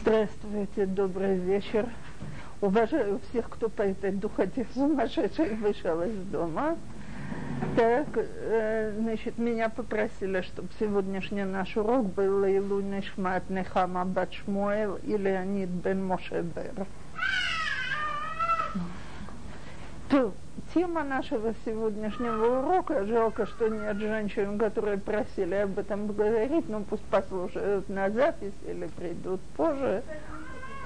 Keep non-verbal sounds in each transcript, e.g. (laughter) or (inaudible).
Здравствуйте, добрый вечер. Уважаю всех, кто по этой духоте сумасшедшей вышел из дома. Так, э, значит, меня попросили, чтобы сегодняшний наш урок был Лейлу Нишмат Нехама Бачмуэл и Леонид Бен Мошебер. То, тема нашего сегодняшнего урока, жалко, что нет женщин, которые просили об этом поговорить, но пусть послушают на запись или придут позже.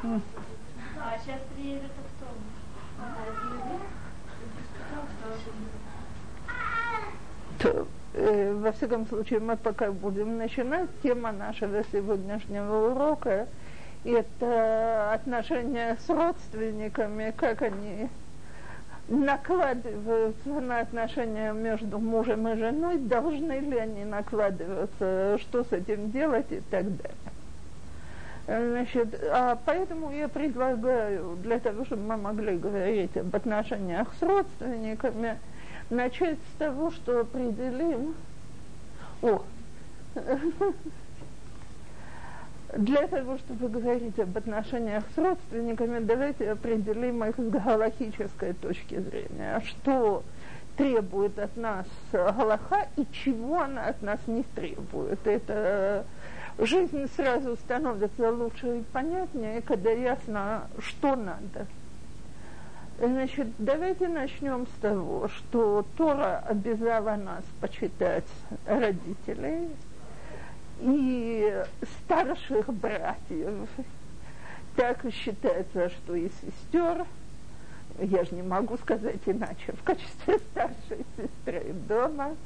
А сейчас приедет То, э, во всяком случае, мы пока будем начинать. Тема нашего сегодняшнего урока – это отношения с родственниками, как они накладываются на отношения между мужем и женой, должны ли они накладываться, что с этим делать и так далее. Значит, а поэтому я предлагаю, для того, чтобы мы могли говорить об отношениях с родственниками, начать с того, что определим... О, (laughs) для того, чтобы говорить об отношениях с родственниками, давайте определим их с галахической точки зрения. Что требует от нас Галаха и чего она от нас не требует. Это жизнь сразу становится лучше и понятнее, когда ясно, что надо. Значит, давайте начнем с того, что Тора обязала нас почитать родителей, и старших братьев. Так считается, что и сестер, я же не могу сказать иначе, в качестве старшей сестры дома,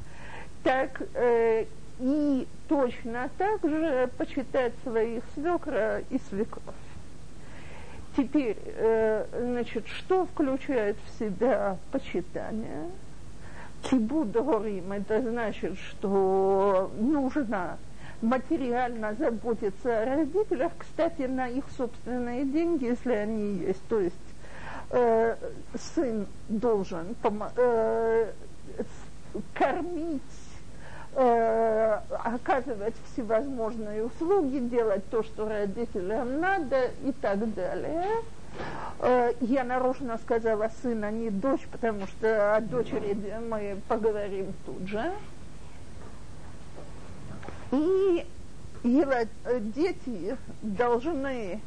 так э, и точно так же почитать своих свекра и свекров. Теперь, э, значит, что включает в себя почитание? Кибуд это значит, что нужно материально заботиться о родителях, кстати, на их собственные деньги, если они есть. То есть э, сын должен э, кормить, э, оказывать всевозможные услуги, делать то, что родителям надо и так далее. Э, я нарочно сказала сын, а не дочь, потому что о дочери мы поговорим тут же. И его э, дети должны,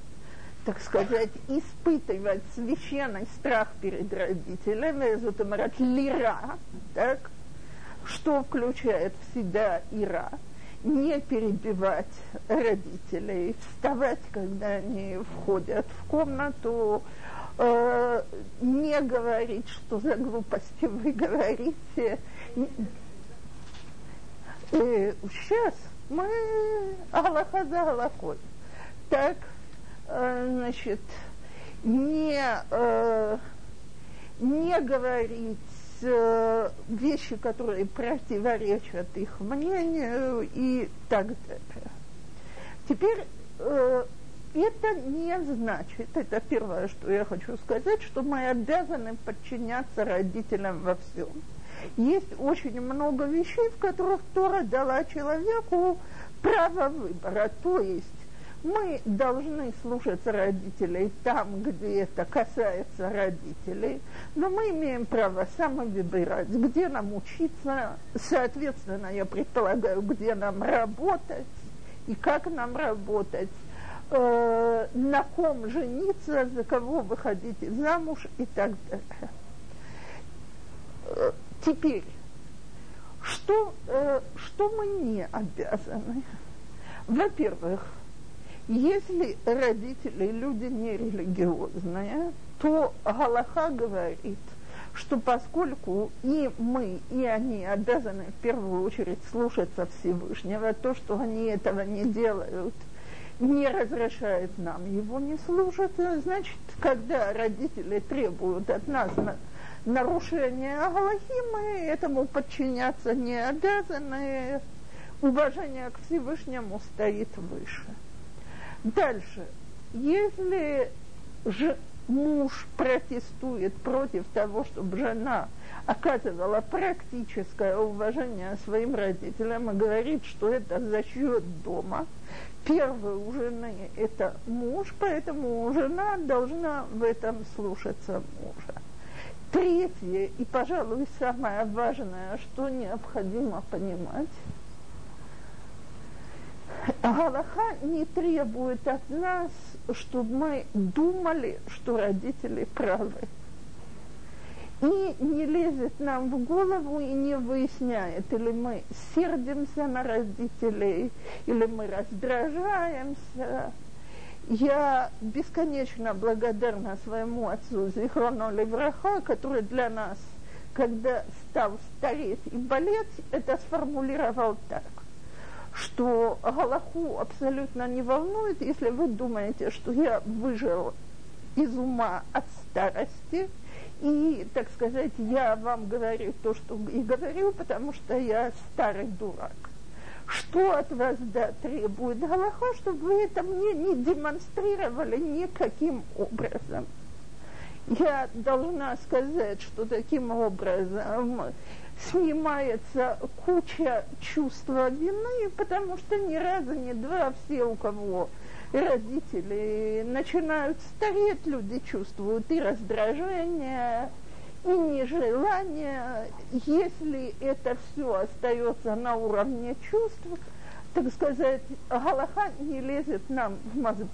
так сказать, испытывать священный страх перед родителями, это лира, так, что включает в себя ира, не перебивать родителей, вставать, когда они входят в комнату, э, не говорить, что за глупости вы говорите. Э, сейчас мы Аллаха за Аллахой. Так, э, значит, не, э, не говорить э, вещи, которые противоречат их мнению и так далее. Теперь это не значит, это первое, что я хочу сказать, что мы обязаны подчиняться родителям во всем есть очень много вещей, в которых Тора дала человеку право выбора. То есть мы должны слушаться родителей там, где это касается родителей, но мы имеем право самовыбирать, где нам учиться, соответственно, я предполагаю, где нам работать и как нам работать, э, на ком жениться, за кого выходить замуж и так далее. Теперь, что, э, что мы не обязаны? Во-первых, если родители люди нерелигиозные, то Галаха говорит, что поскольку и мы, и они обязаны в первую очередь слушаться Всевышнего, то, что они этого не делают, не разрешает нам его не слушать, значит, когда родители требуют от нас нарушение Аллахи, мы этому подчиняться не обязаны. Уважение к Всевышнему стоит выше. Дальше. Если же муж протестует против того, чтобы жена оказывала практическое уважение своим родителям и говорит, что это за счет дома. Первый у жены – это муж, поэтому жена должна в этом слушаться мужа. Третье и, пожалуй, самое важное, что необходимо понимать – Галаха не требует от нас, чтобы мы думали, что родители правы. И не лезет нам в голову и не выясняет, или мы сердимся на родителей, или мы раздражаемся. Я бесконечно благодарна своему отцу Зихрону Левраха, который для нас, когда стал стареть и болеть, это сформулировал так что Галаху абсолютно не волнует, если вы думаете, что я выжил из ума от старости, и, так сказать, я вам говорю то, что и говорю, потому что я старый дурак. Что от вас да, требует Галаха, чтобы вы это мне не демонстрировали никаким образом. Я должна сказать, что таким образом снимается куча чувства вины, потому что ни разу, ни два все, у кого родители начинают стареть, люди чувствуют и раздражение, и нежелание. Если это все остается на уровне чувств, так сказать, Галаха не лезет нам в мозги.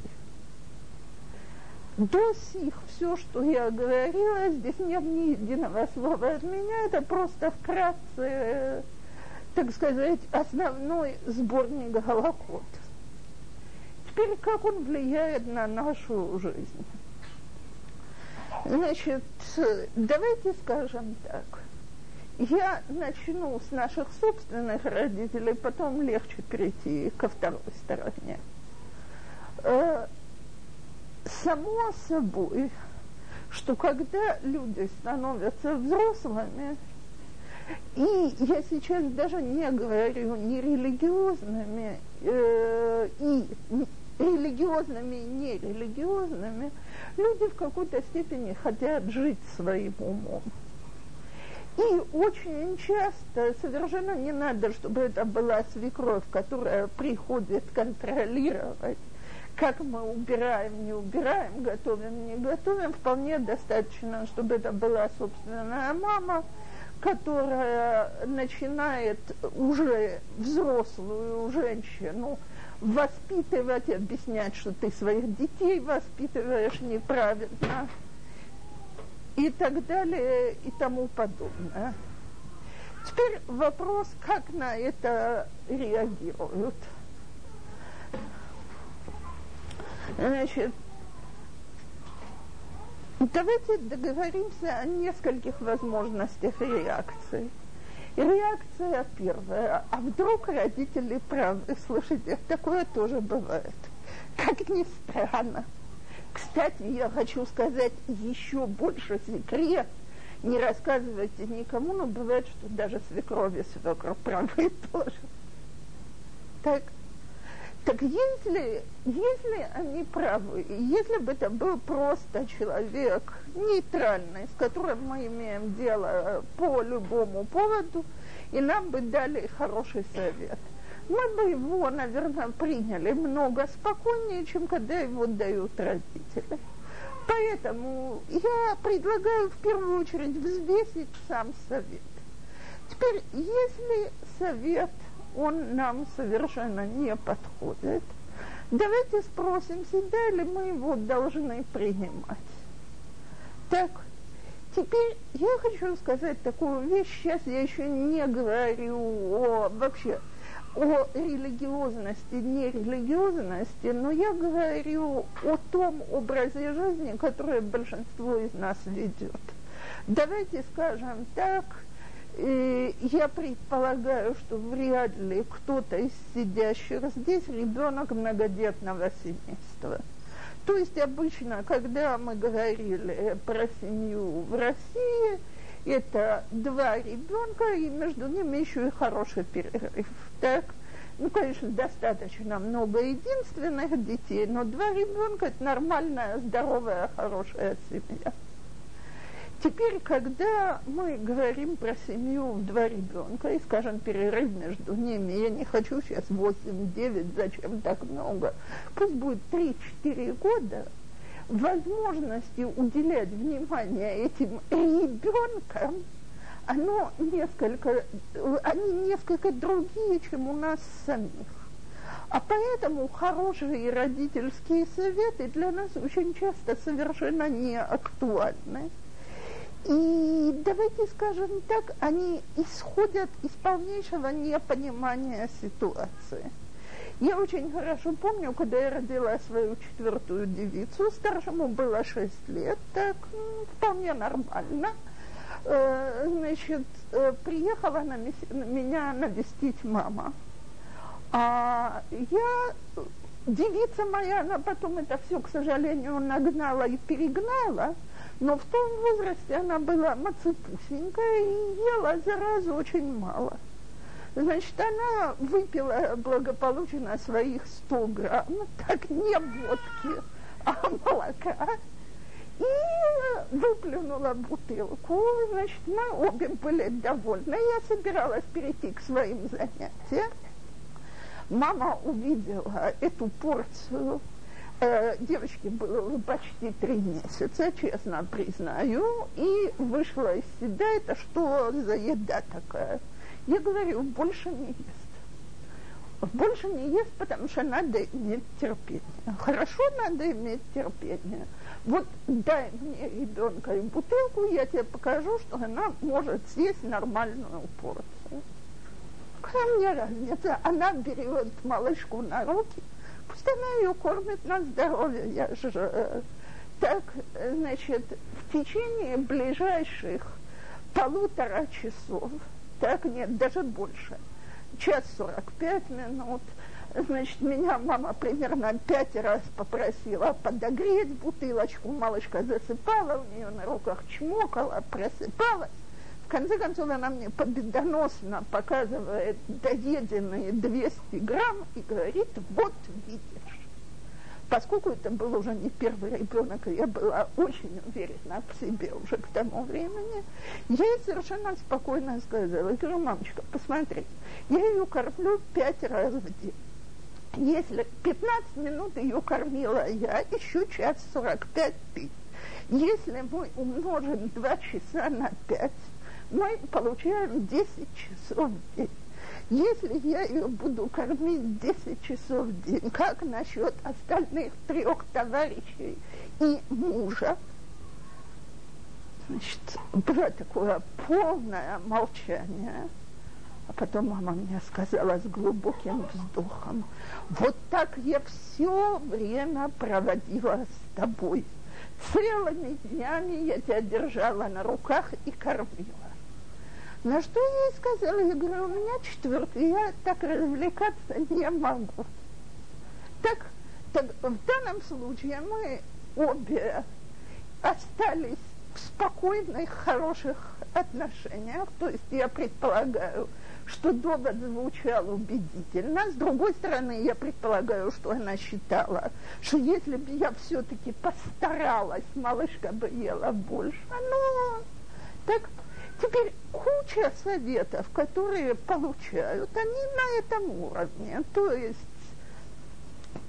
До сих все, что я говорила, здесь нет ни единого слова от меня, это просто вкратце, так сказать, основной сборник Голокот. Теперь, как он влияет на нашу жизнь? Значит, давайте скажем так. Я начну с наших собственных родителей, потом легче перейти ко второй стороне. Э, само собой, что когда люди становятся взрослыми, и я сейчас даже не говорю не религиозными, э, и религиозными и нерелигиозными, люди в какой-то степени хотят жить своим умом. И очень часто совершенно не надо, чтобы это была свекровь, которая приходит контролировать как мы убираем, не убираем, готовим, не готовим, вполне достаточно, чтобы это была собственная мама, которая начинает уже взрослую женщину воспитывать, объяснять, что ты своих детей воспитываешь неправильно и так далее и тому подобное. Теперь вопрос, как на это реагируют. Значит, давайте договоримся о нескольких возможностях реакции. Реакция первая. А вдруг родители правы? Слушайте, такое тоже бывает. Как ни странно. Кстати, я хочу сказать еще больше секрет. Не рассказывайте никому, но бывает, что даже свекрови свекр правы (laughs) тоже. Так, так если, если они правы, если бы это был просто человек нейтральный, с которым мы имеем дело по любому поводу, и нам бы дали хороший совет, мы бы его, наверное, приняли много спокойнее, чем когда его дают родители. Поэтому я предлагаю в первую очередь взвесить сам совет. Теперь, если совет – он нам совершенно не подходит. Давайте спросим себя, ли мы его должны принимать. Так, теперь я хочу сказать такую вещь, сейчас я еще не говорю о, вообще о религиозности, нерелигиозности, но я говорю о том образе жизни, который большинство из нас ведет. Давайте скажем так – я предполагаю, что вряд ли кто-то из сидящих здесь ребенок многодетного семейства. То есть обычно, когда мы говорили про семью в России, это два ребенка, и между ними еще и хороший перерыв. Так? Ну, конечно, достаточно много единственных детей, но два ребенка – это нормальная, здоровая, хорошая семья. Теперь, когда мы говорим про семью в два ребенка, и, скажем, перерыв между ними, я не хочу сейчас 8-9, зачем так много, пусть будет 3-4 года, возможности уделять внимание этим ребенкам – оно несколько, они несколько другие, чем у нас самих. А поэтому хорошие родительские советы для нас очень часто совершенно не актуальны. И давайте скажем так, они исходят из полнейшего непонимания ситуации. Я очень хорошо помню, когда я родила свою четвертую девицу, старшему было шесть лет, так вполне нормально – Э, значит, э, приехала на меня навестить мама. А я, девица моя, она потом это все, к сожалению, нагнала и перегнала, но в том возрасте она была мацепусенькая и ела заразу очень мало. Значит, она выпила благополучно своих 100 грамм, так не водки, а молока, и выплюнула бутылку. Значит, мы обе были довольны. Я собиралась перейти к своим занятиям. Мама увидела эту порцию. Э, девочке было почти три месяца, честно признаю, и вышла из себя. Это что за еда такая? Я говорю, больше не ест больше не ест, потому что надо иметь терпение. Хорошо надо иметь терпение. Вот дай мне ребенка и бутылку, я тебе покажу, что она может съесть нормальную порцию. Какая мне разница? Она берет малышку на руки, ее кормит на здоровье. Я же э, так, значит, в течение ближайших полутора часов, так нет, даже больше – час сорок пять минут. Значит, меня мама примерно пять раз попросила подогреть бутылочку. Малышка засыпала, у нее на руках чмокала, просыпалась. Конце концов, она мне победоносно показывает доеденные 200 грамм и говорит, вот видишь поскольку это был уже не первый ребенок, я была очень уверена в себе уже к тому времени, я ей совершенно спокойно сказала, я говорю, мамочка, посмотри, я ее кормлю пять раз в день. Если 15 минут ее кормила я, еще час 45 ты. Если мы умножим 2 часа на 5, мы получаем 10 часов в день. Если я ее буду кормить 10 часов в день, как насчет остальных трех товарищей и мужа? Значит, было такое полное молчание. А потом мама мне сказала с глубоким вздохом, вот так я все время проводила с тобой. Целыми днями я тебя держала на руках и кормила. На что я ей сказала, я говорю, у меня четвертый, я так развлекаться не могу. Так, так в данном случае мы обе остались в спокойных, хороших отношениях, то есть я предполагаю, что довод звучал убедительно. С другой стороны, я предполагаю, что она считала, что если бы я все-таки постаралась, малышка бы ела больше. Но так Теперь куча советов, которые получают, они на этом уровне. То есть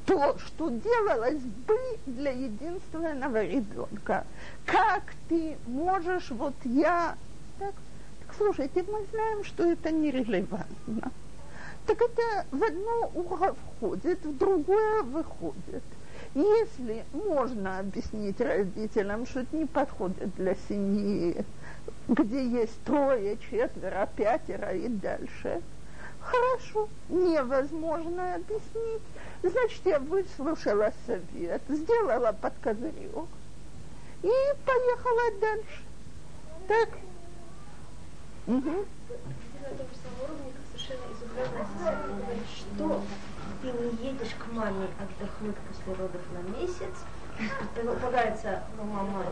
то, что делалось бы для единственного ребенка. Как ты можешь, вот я... Так, так слушайте, мы знаем, что это нерелевантно. Так это в одно ухо входит, в другое выходит. Если можно объяснить родителям, что это не подходит для семьи, где есть трое, четверо, пятеро и дальше. Хорошо, невозможно объяснить. Значит, я выслушала совет, сделала под козырек и поехала дальше. Так? Угу. что ты не едешь к маме отдохнуть после родов на месяц, предполагается, ну, мама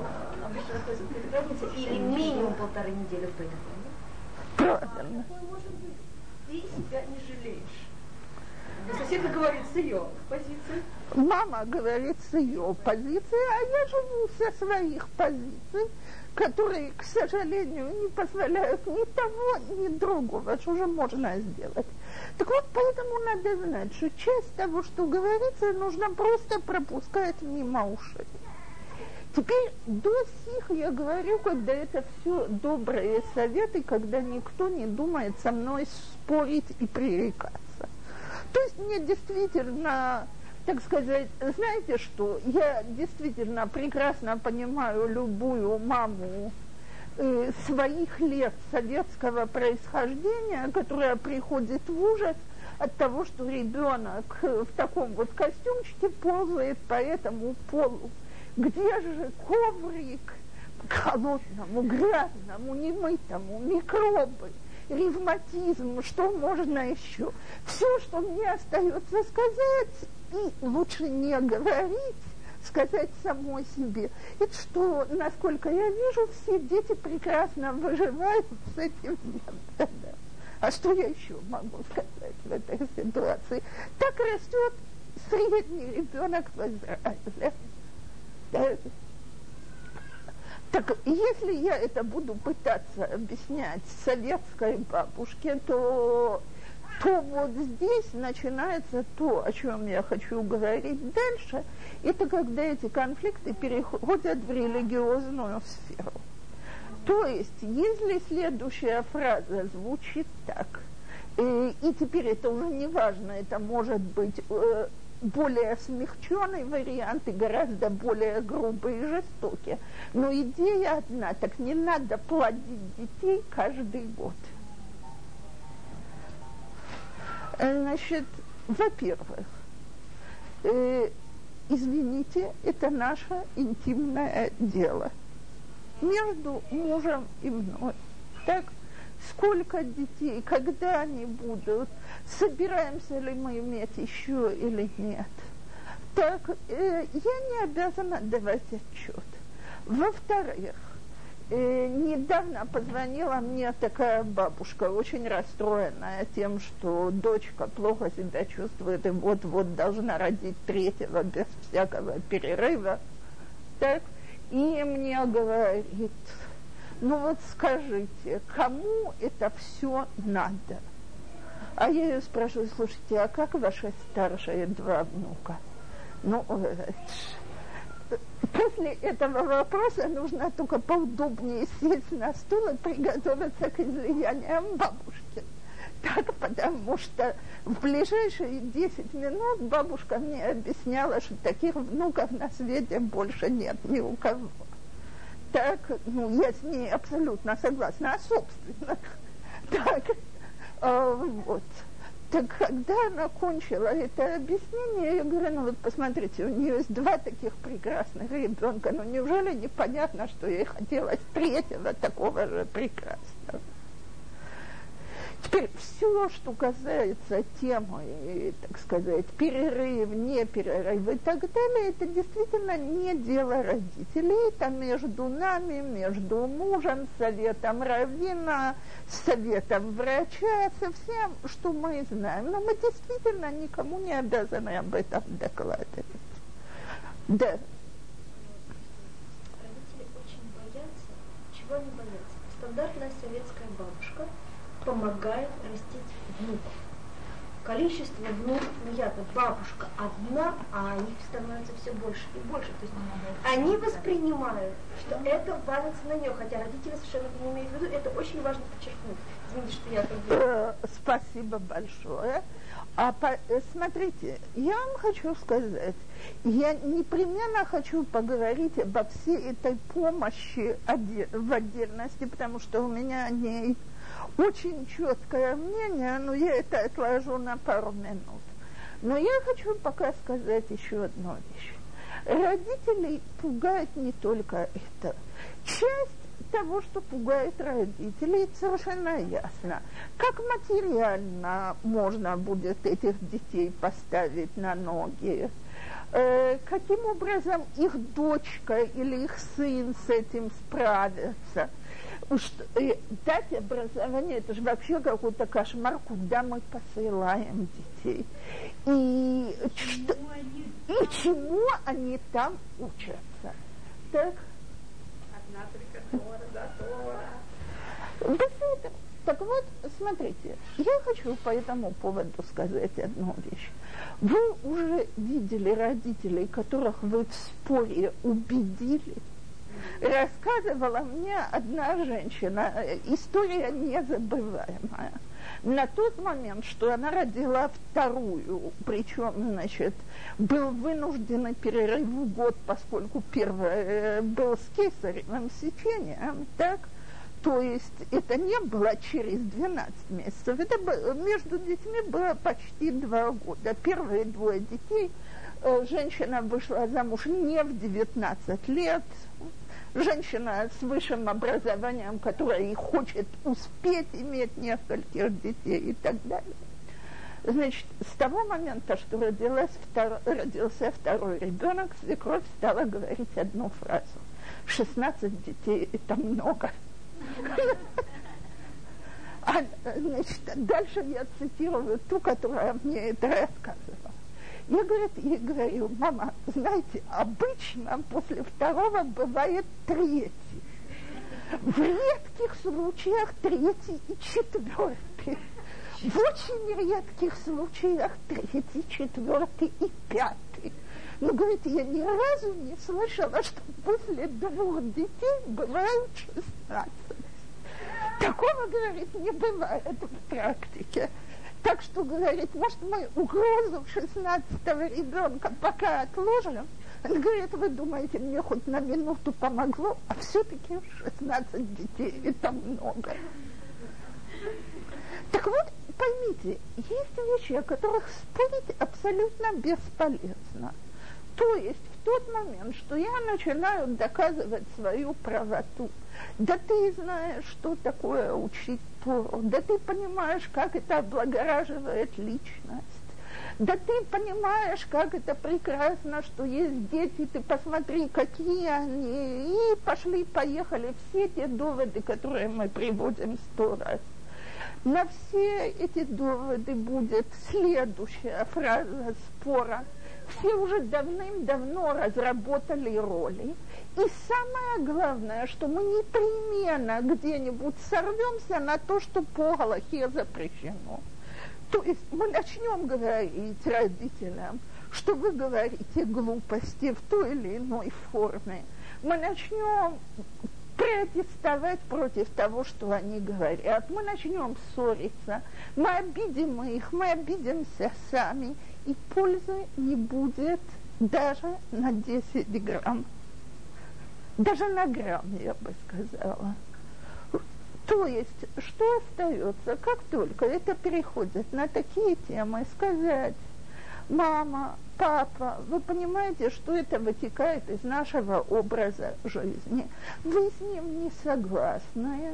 обычно находится в пятнице, или минимум полторы недели до этого. Правильно. Ты себя не жалеешь. Соседка говорит с ее позиции. Мама говорит с ее позиции, а я живу со своих позиций, которые, к сожалению, не позволяют ни того, ни другого, что же можно сделать. Так вот, поэтому надо знать, что часть того, что говорится, нужно просто пропускать мимо ушей. Теперь до сих я говорю, когда это все добрые советы, когда никто не думает со мной спорить и пререкаться. То есть мне действительно, так сказать, знаете что, я действительно прекрасно понимаю любую маму э, своих лет советского происхождения, которая приходит в ужас от того, что ребенок в таком вот костюмчике ползает по этому полу где же коврик холодному, грязному, немытому, микробы, ревматизм, что можно еще? Все, что мне остается сказать, и лучше не говорить, сказать самой себе. Это что, насколько я вижу, все дети прекрасно выживают с этим. А что я еще могу сказать в этой ситуации? Так растет средний ребенок в Израиле. Так если я это буду пытаться объяснять советской бабушке, то, то вот здесь начинается то, о чем я хочу говорить дальше. Это когда эти конфликты переходят в религиозную сферу. То есть, если следующая фраза звучит так, э, и теперь это уже не важно, это может быть э, более смягченный вариант и гораздо более грубый и жестокий. Но идея одна, так не надо плодить детей каждый год. Значит, во-первых, э, извините, это наше интимное дело между мужем и мной. Так сколько детей, когда они будут, собираемся ли мы иметь еще или нет. Так, э, я не обязана давать отчет. Во-вторых, э, недавно позвонила мне такая бабушка, очень расстроенная тем, что дочка плохо себя чувствует и вот-вот должна родить третьего без всякого перерыва. Так, и мне говорит, ну вот скажите, кому это все надо? А я ее спрашиваю, слушайте, а как ваши старшие два внука? Ну, э, после этого вопроса нужно только поудобнее сесть на стул и приготовиться к излияниям бабушки. Так, потому что в ближайшие 10 минут бабушка мне объясняла, что таких внуков на свете больше нет ни у кого так, ну, я с ней абсолютно согласна, а собственно, (laughs) так, а, вот. Так когда она кончила? Это объяснение, я говорю, ну вот посмотрите, у нее есть два таких прекрасных ребенка, ну неужели непонятно, что ей хотелось третьего такого же прекрасного? Теперь все, что касается темы, так сказать, перерыв, не перерыв и так далее, это действительно не дело родителей, это между нами, между мужем, советом раввина, советом врача, со всем, что мы знаем. Но мы действительно никому не обязаны об этом докладывать. Да. Родители очень боятся, чего они боятся? Стандартная советская помогает растить внуков. Количество внуков, ну я-то бабушка одна, а их становится все больше и больше. То есть они воспринимают, что это валится на нее, хотя родители совершенно это не имеют в виду, это очень важно подчеркнуть. Извините, что я так. Э, спасибо большое. А по, э, смотрите, я вам хочу сказать, я непременно хочу поговорить обо всей этой помощи в отдельности, потому что у меня о ней очень четкое мнение, но я это отложу на пару минут. Но я хочу пока сказать еще одну вещь. Родителей пугает не только это. Часть того, что пугает родителей, совершенно ясно. Как материально можно будет этих детей поставить на ноги, э, каким образом их дочка или их сын с этим справится – что, э, дать образование, это же вообще какой-то кошмар, куда мы посылаем детей. И, что, и чему они там учатся. Так? Одна только Тора, да, Тора. Без. Так вот, смотрите, я хочу по этому поводу сказать одну вещь. Вы уже видели родителей, которых вы в споре убедили, рассказывала мне одна женщина, история незабываемая. На тот момент, что она родила вторую, причем, значит, был вынужденный перерыв в год, поскольку первая э, был с кесаревым сечением, так, то есть это не было через 12 месяцев, это было, между детьми было почти два года. Первые двое детей э, женщина вышла замуж не в 19 лет, женщина с высшим образованием, которая и хочет успеть иметь нескольких детей и так далее. Значит, с того момента, что родилась втор... родился второй ребенок, свекровь стала говорить одну фразу. 16 детей – это много. А, значит, дальше я цитирую ту, которая мне это рассказывала. Я, говорит, ей говорю, мама, знаете, обычно после второго бывает третий. В редких случаях третий и четвертый. В очень редких случаях третий, четвертый и пятый. Но, говорит, я ни разу не слышала, что после двух детей бывают шестнадцать. Такого, говорит, не бывает в практике. Так что, говорит, может, мы угрозу 16-го ребенка пока отложим. Он говорит, вы думаете, мне хоть на минуту помогло, а все-таки 16 детей, это много. Так вот, поймите, есть вещи, о которых спорить абсолютно бесполезно. То есть в тот момент, что я начинаю доказывать свою правоту, да ты знаешь, что такое учить Тору, да ты понимаешь, как это облагораживает личность, да ты понимаешь, как это прекрасно, что есть дети, ты посмотри, какие они, и пошли, поехали, все те доводы, которые мы приводим сто раз. На все эти доводы будет следующая фраза спора. Все уже давным-давно разработали роли – и самое главное, что мы непременно где-нибудь сорвемся на то, что по Галахе запрещено. То есть мы начнем говорить родителям, что вы говорите глупости в той или иной форме. Мы начнем протестовать против того, что они говорят. Мы начнем ссориться, мы обидим их, мы обидимся сами, и пользы не будет даже на 10 грамм даже на грамм, я бы сказала. То есть, что остается, как только это переходит на такие темы, сказать, мама, папа, вы понимаете, что это вытекает из нашего образа жизни. Вы с ним не согласны,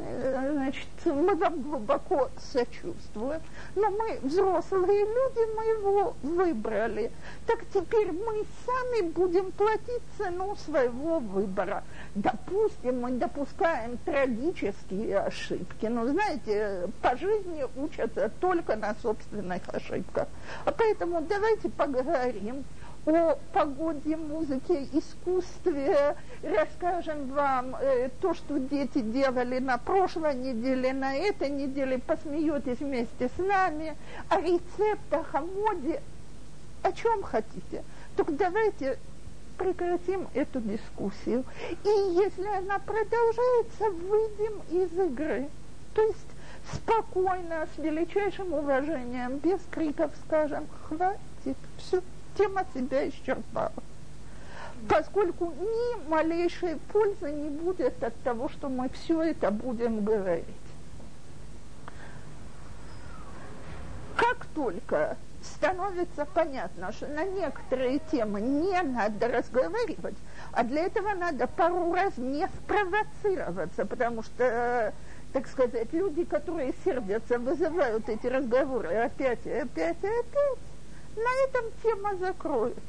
значит, мы вам глубоко сочувствуем, но мы взрослые люди, мы его выбрали. Так теперь мы сами будем платить цену своего выбора. Допустим, мы допускаем трагические ошибки, но, знаете, по жизни учатся только на собственных ошибках. А поэтому давайте поговорим о погоде, музыке, искусстве, расскажем вам э, то, что дети делали на прошлой неделе, на этой неделе, посмеетесь вместе с нами, о рецептах, о моде, о чем хотите. Только давайте прекратим эту дискуссию. И если она продолжается, выйдем из игры. То есть спокойно, с величайшим уважением, без криков скажем, хватит, все тема себя исчерпала. Поскольку ни малейшей пользы не будет от того, что мы все это будем говорить. Как только становится понятно, что на некоторые темы не надо разговаривать, а для этого надо пару раз не спровоцироваться, потому что, так сказать, люди, которые сердятся, вызывают эти разговоры опять и опять и опять, на этом тема закроется.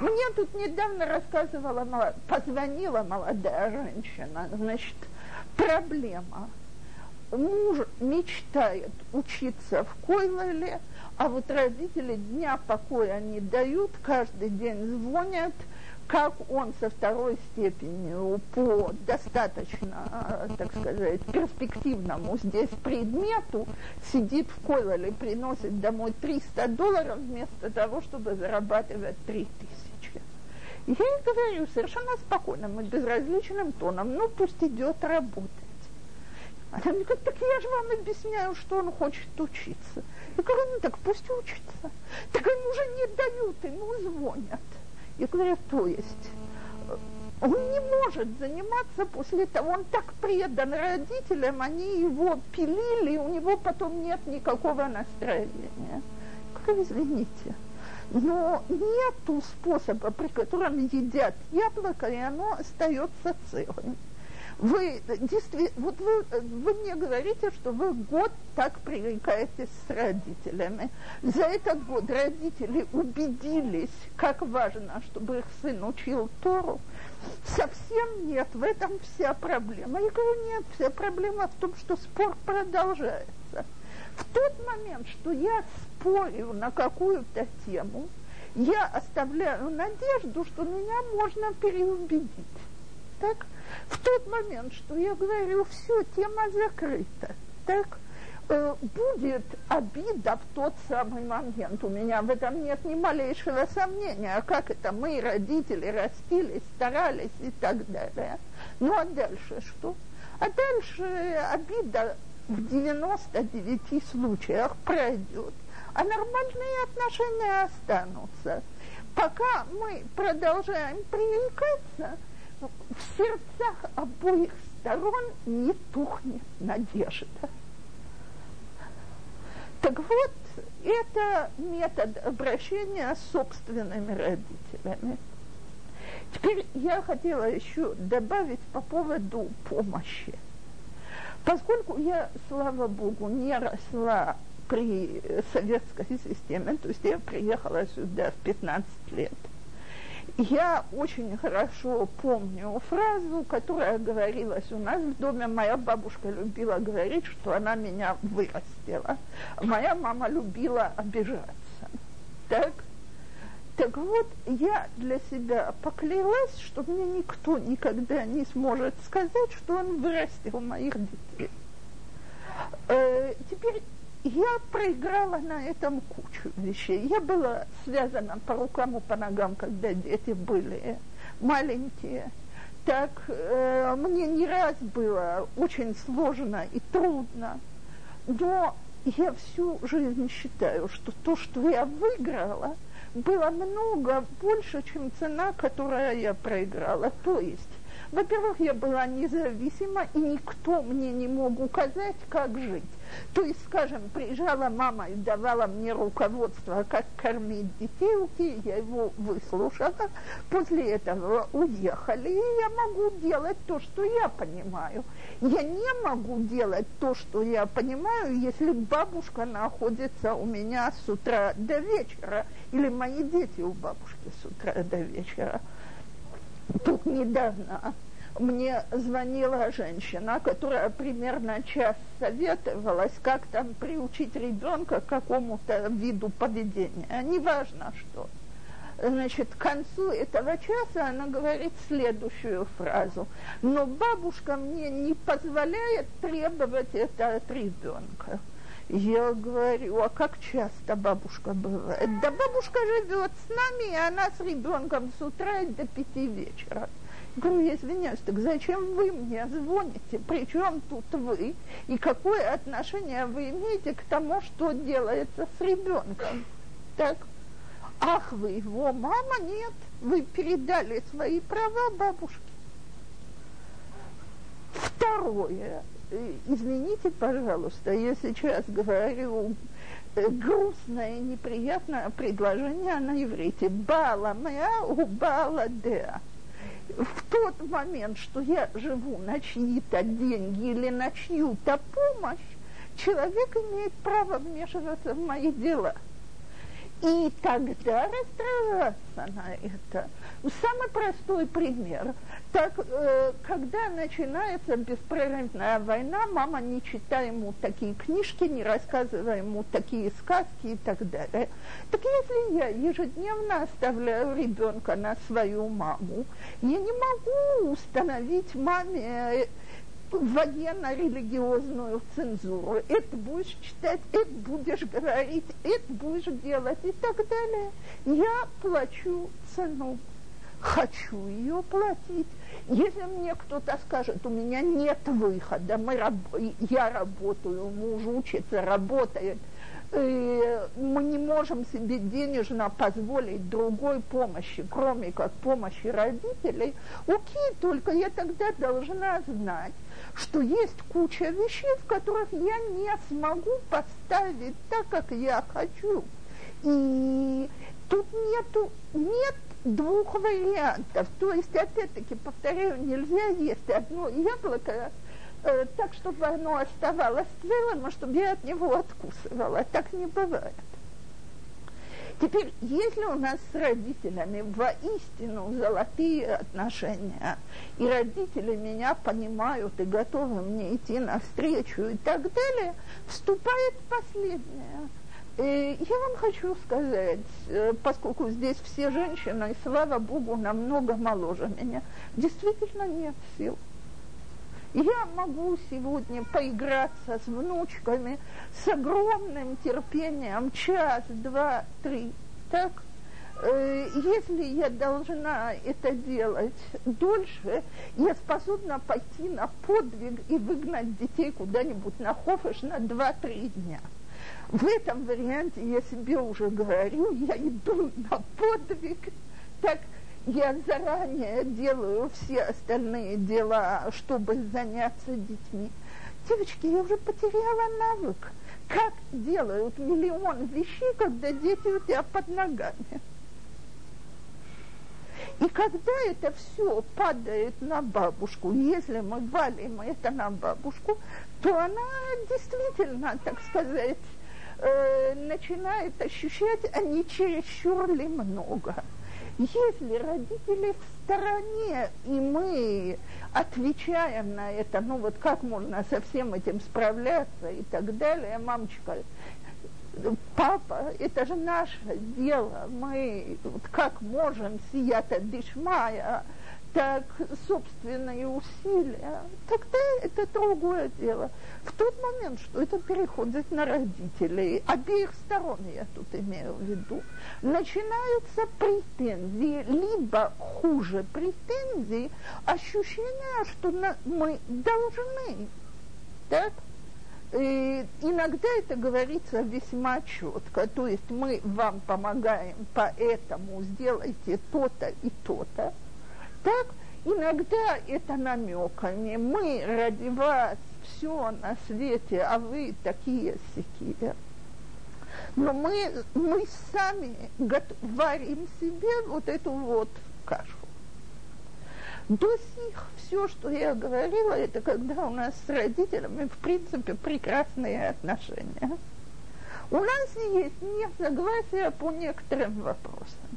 Мне тут недавно рассказывала, позвонила молодая женщина, значит, Проблема. Муж мечтает учиться в Койлеле, а вот родители дня покоя не дают, каждый день звонят – как он со второй степенью по достаточно, так сказать, перспективному здесь предмету сидит в Койлале, приносит домой 300 долларов вместо того, чтобы зарабатывать 3000. Я ей говорю совершенно спокойным и безразличным тоном, ну пусть идет работать. Она мне говорит, так я же вам объясняю, что он хочет учиться. Я говорю, ну так пусть учится. Так ему уже не дают, ему звонят. Я говорю, то есть он не может заниматься после того, он так предан родителям, они его пилили, у него потом нет никакого настроения. Как извините. Но нету способа, при котором едят яблоко, и оно остается целым. Вы действительно, вот вы, вы мне говорите, что вы год так привлекаетесь с родителями. За этот год родители убедились, как важно, чтобы их сын учил Тору. Совсем нет, в этом вся проблема. Я говорю, нет, вся проблема в том, что спор продолжается. В тот момент, что я спорю на какую-то тему, я оставляю надежду, что меня можно переубедить. Так? В тот момент, что я говорю, все, тема закрыта, так, э, будет обида в тот самый момент. У меня в этом нет ни малейшего сомнения. А как это мы, родители, растили, старались и так далее. Ну а дальше что? А дальше обида в 99 случаях пройдет, а нормальные отношения останутся. Пока мы продолжаем привлекаться, в сердцах обоих сторон не тухнет надежда. Так вот, это метод обращения с собственными родителями. Теперь я хотела еще добавить по поводу помощи. Поскольку я, слава богу, не росла при советской системе, то есть я приехала сюда в 15 лет – я очень хорошо помню фразу, которая говорилась у нас в доме. Моя бабушка любила говорить, что она меня вырастила. Моя мама любила обижаться. Так? Так вот, я для себя поклялась, что мне никто никогда не сможет сказать, что он вырастил моих детей. Э, теперь я проиграла на этом кучу вещей. Я была связана по рукам и по ногам, когда дети были маленькие. Так э, мне не раз было очень сложно и трудно. Но я всю жизнь считаю, что то, что я выиграла, было много больше, чем цена, которую я проиграла. То есть во-первых, я была независима, и никто мне не мог указать, как жить. То есть, скажем, приезжала мама и давала мне руководство, как кормить детей, я его выслушала, после этого уехали, и я могу делать то, что я понимаю. Я не могу делать то, что я понимаю, если бабушка находится у меня с утра до вечера, или мои дети у бабушки с утра до вечера. Тут недавно мне звонила женщина, которая примерно час советовалась, как там приучить ребенка к какому-то виду поведения. Неважно что. Значит, к концу этого часа она говорит следующую фразу. Но бабушка мне не позволяет требовать это от ребенка. Я говорю, а как часто бабушка бывает? Да бабушка живет с нами, и она с ребенком с утра до пяти вечера. Говорю, извиняюсь, так зачем вы мне звоните? Причем тут вы? И какое отношение вы имеете к тому, что делается с ребенком? Так, ах, вы его мама? Нет, вы передали свои права бабушке. Второе, Э, извините, пожалуйста, я сейчас говорю э, грустное неприятное предложение на иврите. Бала моя у бала деа. В тот момент, что я живу на чьи-то деньги или на чью-то помощь, человек имеет право вмешиваться в мои дела. И тогда расстраиваться на это. Самый простой пример. Так, э, когда начинается беспрерывная война, мама не читает ему такие книжки, не рассказывая ему такие сказки и так далее. Так если я ежедневно оставляю ребенка на свою маму, я не могу установить маме военно-религиозную цензуру. Это будешь читать, это будешь говорить, это будешь делать и так далее. Я плачу цену. Хочу ее платить. Если мне кто-то скажет, у меня нет выхода, мы, я работаю, муж учится, работает, мы не можем себе денежно позволить другой помощи, кроме как помощи родителей, окей, только я тогда должна знать, что есть куча вещей, в которых я не смогу поставить так, как я хочу. И тут нету, нет двух вариантов. То есть, опять-таки, повторяю, нельзя есть одно яблоко, э, так, чтобы оно оставалось целым, а чтобы я от него откусывала. Так не бывает. Теперь, если у нас с родителями воистину золотые отношения, и родители меня понимают и готовы мне идти навстречу и так далее, вступает последнее. И я вам хочу сказать, э, поскольку здесь все женщины, и слава Богу, намного моложе меня, действительно нет сил. Я могу сегодня поиграться с внучками с огромным терпением, час, два, три. Так, э, если я должна это делать дольше, я способна пойти на подвиг и выгнать детей куда-нибудь на хофыш на два-три дня. В этом варианте я себе уже говорю, я иду на подвиг, так я заранее делаю все остальные дела, чтобы заняться детьми. Девочки, я уже потеряла навык. Как делают миллион вещей, когда дети у тебя под ногами. И когда это все падает на бабушку, если мы валим это на бабушку, то она действительно, так сказать, э, начинает ощущать, а не чересчур ли много. Если родители в стороне, и мы отвечаем на это, ну вот как можно со всем этим справляться и так далее, мамочка, папа, это же наше дело, мы вот как можем сията дышмая, так собственные усилия, тогда это другое дело. В тот момент, что это переходит на родителей, обеих сторон я тут имею в виду, начинаются претензии, либо хуже претензий, ощущение, что на, мы должны, так? И иногда это говорится весьма четко, то есть мы вам помогаем, поэтому сделайте то-то и то-то, так иногда это намеками. Мы ради вас все на свете, а вы такие сякие. Но мы, мы сами варим себе вот эту вот кашу. До сих все, что я говорила, это когда у нас с родителями, в принципе, прекрасные отношения. У нас есть несогласие по некоторым вопросам.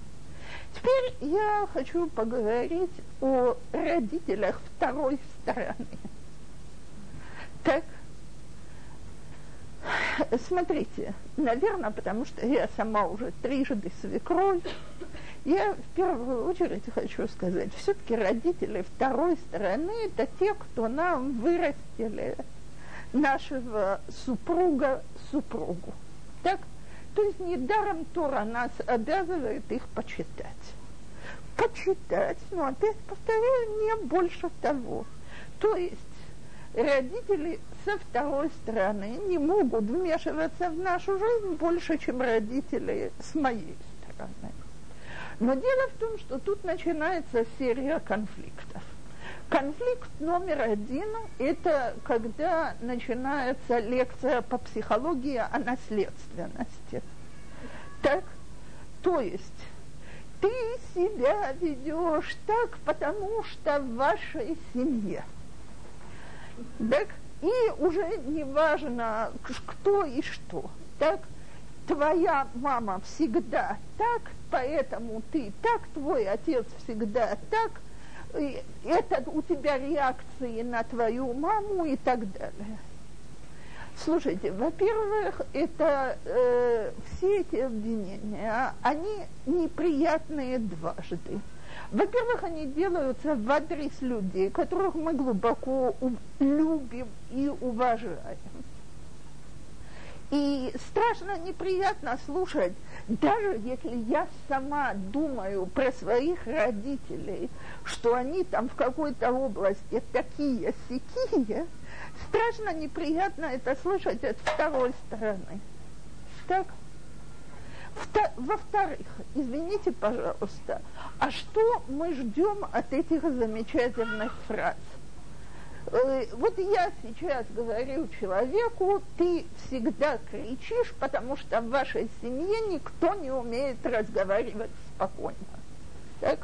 Теперь я хочу поговорить о родителях второй стороны. Так, смотрите, наверное, потому что я сама уже трижды свекровь, я в первую очередь хочу сказать, все-таки родители второй стороны – это те, кто нам вырастили нашего супруга супругу. Так? То есть недаром Тора нас обязывает их почитать. Почитать, но опять повторяю, не больше того. То есть родители со второй стороны не могут вмешиваться в нашу жизнь больше, чем родители с моей стороны. Но дело в том, что тут начинается серия конфликтов. Конфликт номер один – это когда начинается лекция по психологии о наследственности. Так, то есть ты себя ведешь так, потому что в вашей семье. Так, и уже не важно, кто и что. Так, твоя мама всегда так, поэтому ты так, твой отец всегда так, это у тебя реакции на твою маму и так далее. Слушайте, во-первых, это э, все эти обвинения, они неприятные дважды. Во-первых, они делаются в адрес людей, которых мы глубоко любим и уважаем. И страшно неприятно слушать, даже если я сама думаю про своих родителей, что они там в какой-то области такие сякие, страшно неприятно это слышать от второй стороны. Так? Во-вторых, извините, пожалуйста, а что мы ждем от этих замечательных фраз? Э, вот я сейчас говорю человеку, ты всегда кричишь, потому что в вашей семье никто не умеет разговаривать спокойно. Так?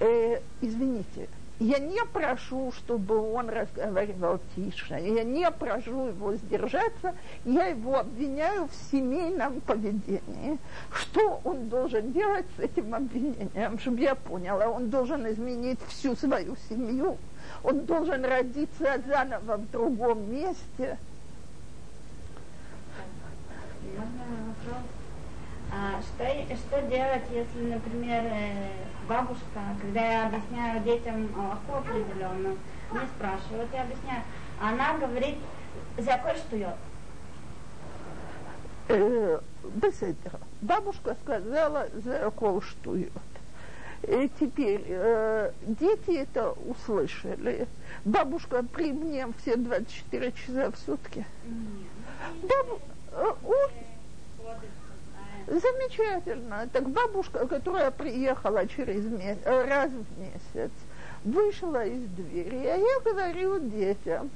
Э, извините, я не прошу, чтобы он разговаривал тише, я не прошу его сдержаться, я его обвиняю в семейном поведении. Что он должен делать с этим обвинением, чтобы я поняла? Он должен изменить всю свою семью, он должен родиться заново в другом месте. А что, что делать, если, например, э, бабушка, когда я объясняю детям Аллаху определенно, не спрашивают, я объясняю, она говорит, закой штует. Э, бабушка сказала, закол штует. И теперь э, дети это услышали. Бабушка при мне все 24 часа в сутки. Баб... Э, Замечательно. Так бабушка, которая приехала через месяц, раз в месяц, вышла из двери, а я говорю детям,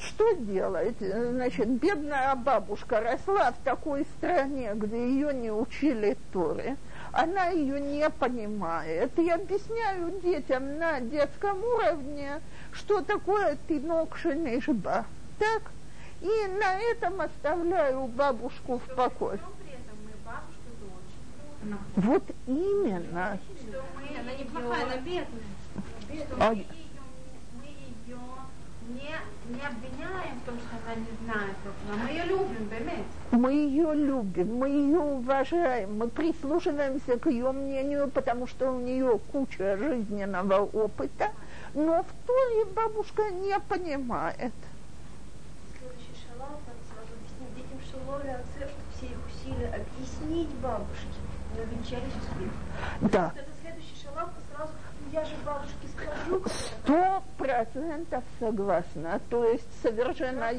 что делать? Значит, бедная бабушка росла в такой стране, где ее не учили Торе, она ее не понимает. И объясняю детям на детском уровне, что такое тинок шинешба. Так? И на этом оставляю бабушку в покое. Вот именно. Мы, она неплохая, она бедная. А... мы ее, мы ее не, не обвиняем в том, что она не знает этого. Мы ее любим, бемет. Мы ее любим, мы ее уважаем, мы прислушиваемся к ее мнению, потому что у нее куча жизненного опыта, но в Торе бабушка не понимает. Следующий шалом, сразу объяснить детям Шалоля, что все их усилия объяснить бабушке да. Это следующий шалом, сразу, «Ну, я же. Сто процентов согласна. То есть совершенно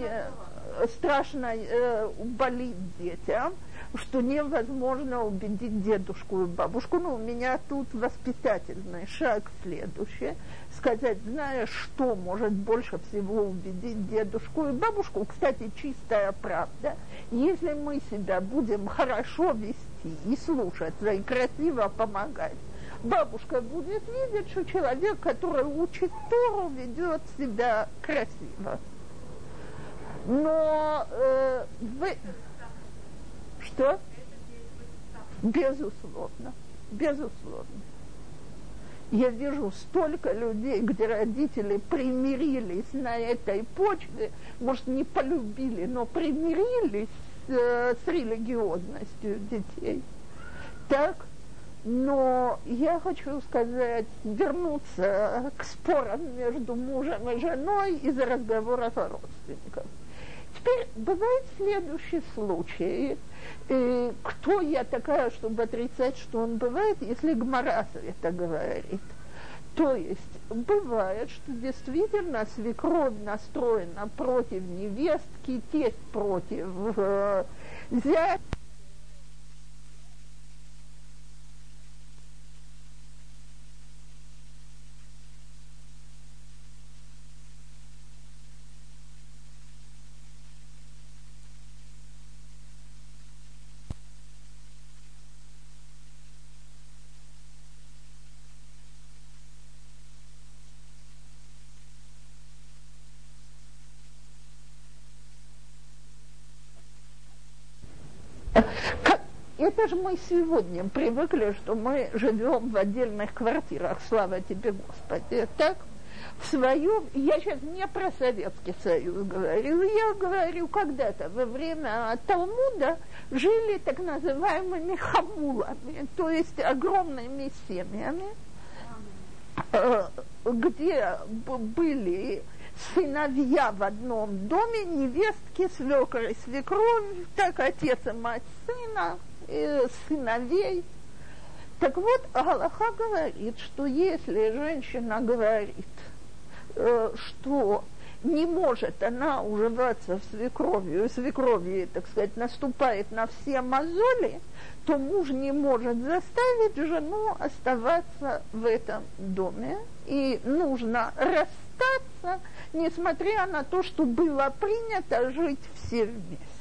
страшно э, болит детям, что невозможно убедить дедушку и бабушку. Ну, у меня тут воспитательный шаг следующий. Сказать, зная, что может больше всего убедить дедушку и бабушку. Кстати, чистая правда. Если мы себя будем хорошо вести, и слушаться, и красиво помогать, бабушка будет видеть, что человек, который учит Тору, ведет себя красиво. Но э, вы... Что? Безусловно. Безусловно. Я вижу столько людей, где родители примирились на этой почве, может, не полюбили, но примирились э, с религиозностью детей. Так, но я хочу сказать, вернуться к спорам между мужем и женой из-за разговоров о родственниках. Теперь бывает следующий случай. И кто я такая, чтобы отрицать, что он бывает, если Гмарас это говорит? То есть бывает, что действительно свекровь настроена против невестки, тесть против э, зятя. Это же мы сегодня привыкли, что мы живем в отдельных квартирах, слава тебе, Господи, так? В своем, я сейчас не про Советский Союз говорю, я говорю, когда-то во время Талмуда жили так называемыми хамулами, то есть огромными семьями, э, где были сыновья в одном доме, невестки, свекр и свекровь, так отец и мать сына, и сыновей. Так вот, Аллаха говорит, что если женщина говорит, э, что не может она уживаться в свекровью, и свекровью, так сказать, наступает на все мозоли, то муж не может заставить жену оставаться в этом доме, и нужно расстаться несмотря на то, что было принято жить все вместе.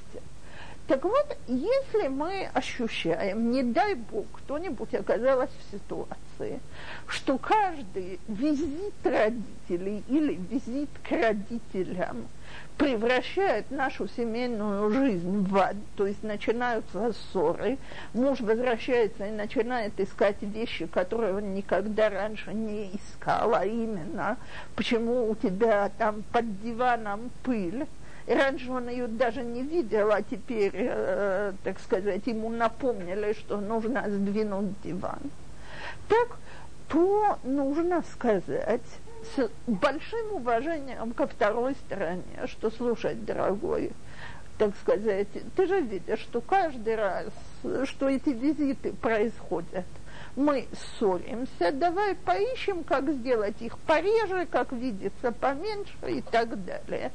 Так вот, если мы ощущаем, не дай бог, кто-нибудь оказалась в ситуации, что каждый визит родителей или визит к родителям – превращает нашу семейную жизнь в ад, то есть начинаются ссоры, муж возвращается и начинает искать вещи, которые он никогда раньше не искал, а именно, почему у тебя там под диваном пыль, раньше он ее даже не видел, а теперь, э, так сказать, ему напомнили, что нужно сдвинуть диван. Так, то нужно сказать, с большим уважением ко второй стороне, что слушать, дорогой, так сказать, ты же видишь, что каждый раз, что эти визиты происходят, мы ссоримся, давай поищем, как сделать их пореже, как видится поменьше и так далее.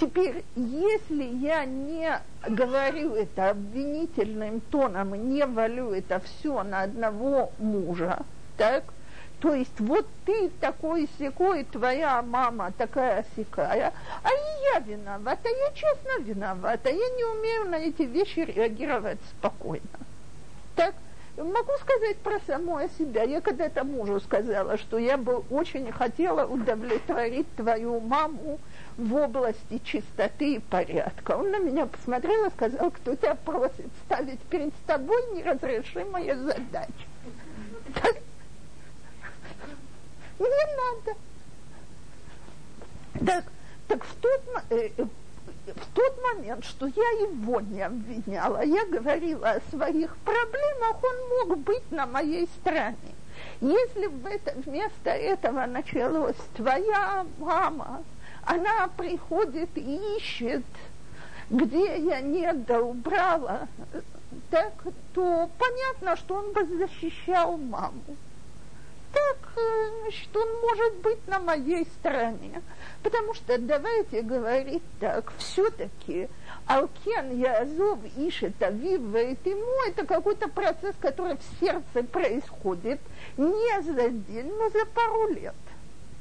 Теперь, если я не говорю это обвинительным тоном не валю это все на одного мужа, так, то есть вот ты такой секой, твоя мама такая сякая, а и я виновата, я честно виновата, я не умею на эти вещи реагировать спокойно. Так, могу сказать про самое себя. Я когда-то мужу сказала, что я бы очень хотела удовлетворить твою маму в области чистоты и порядка. Он на меня посмотрел и сказал, кто тебя просит ставить перед тобой неразрешимые задачи. Не надо. Так, так в тот, э, в тот момент, что я его не обвиняла, я говорила о своих проблемах, он мог быть на моей стороне. Если бы это, вместо этого началось твоя мама, она приходит и ищет, где я не доубрала, так, то понятно, что он бы защищал маму так, э, значит, он может быть на моей стороне. Потому что давайте говорить так, все-таки Алкен Язов Ишет Авив ему это какой-то процесс, который в сердце происходит не за день, но за пару лет.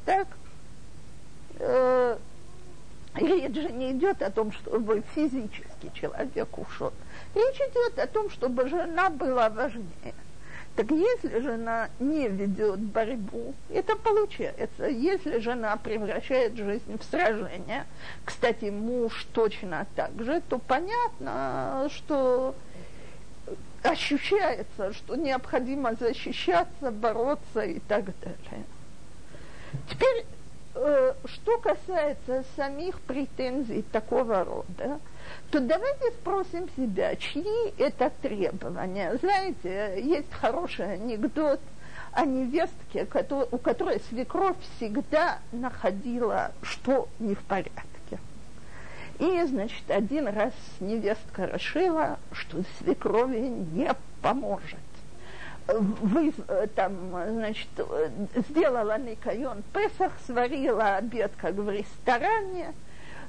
Так? Э, речь же не идет о том, чтобы физически человек ушел. Речь идет о том, чтобы жена была важнее. Так если жена не ведет борьбу, это получается. Если жена превращает жизнь в сражение, кстати, муж точно так же, то понятно, что ощущается, что необходимо защищаться, бороться и так далее. Теперь, э, что касается самих претензий такого рода, то давайте спросим себя, чьи это требования. Знаете, есть хороший анекдот о невестке, у которой свекровь всегда находила, что не в порядке. И, значит, один раз невестка решила, что свекрови не поможет. Вы, там, значит, сделала Никайон Песах, сварила обед, как в ресторане –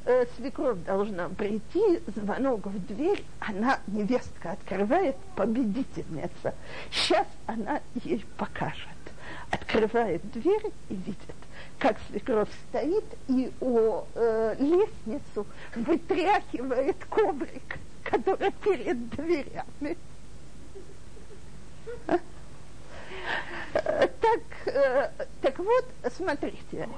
э, свекровь должна прийти, звонок в дверь, она, невестка, открывает, победительница. Сейчас она ей покажет. Открывает дверь и видит, как свекровь стоит и у э, лестницу вытряхивает коврик, который перед дверями. А? Э, так, э, так вот, смотрите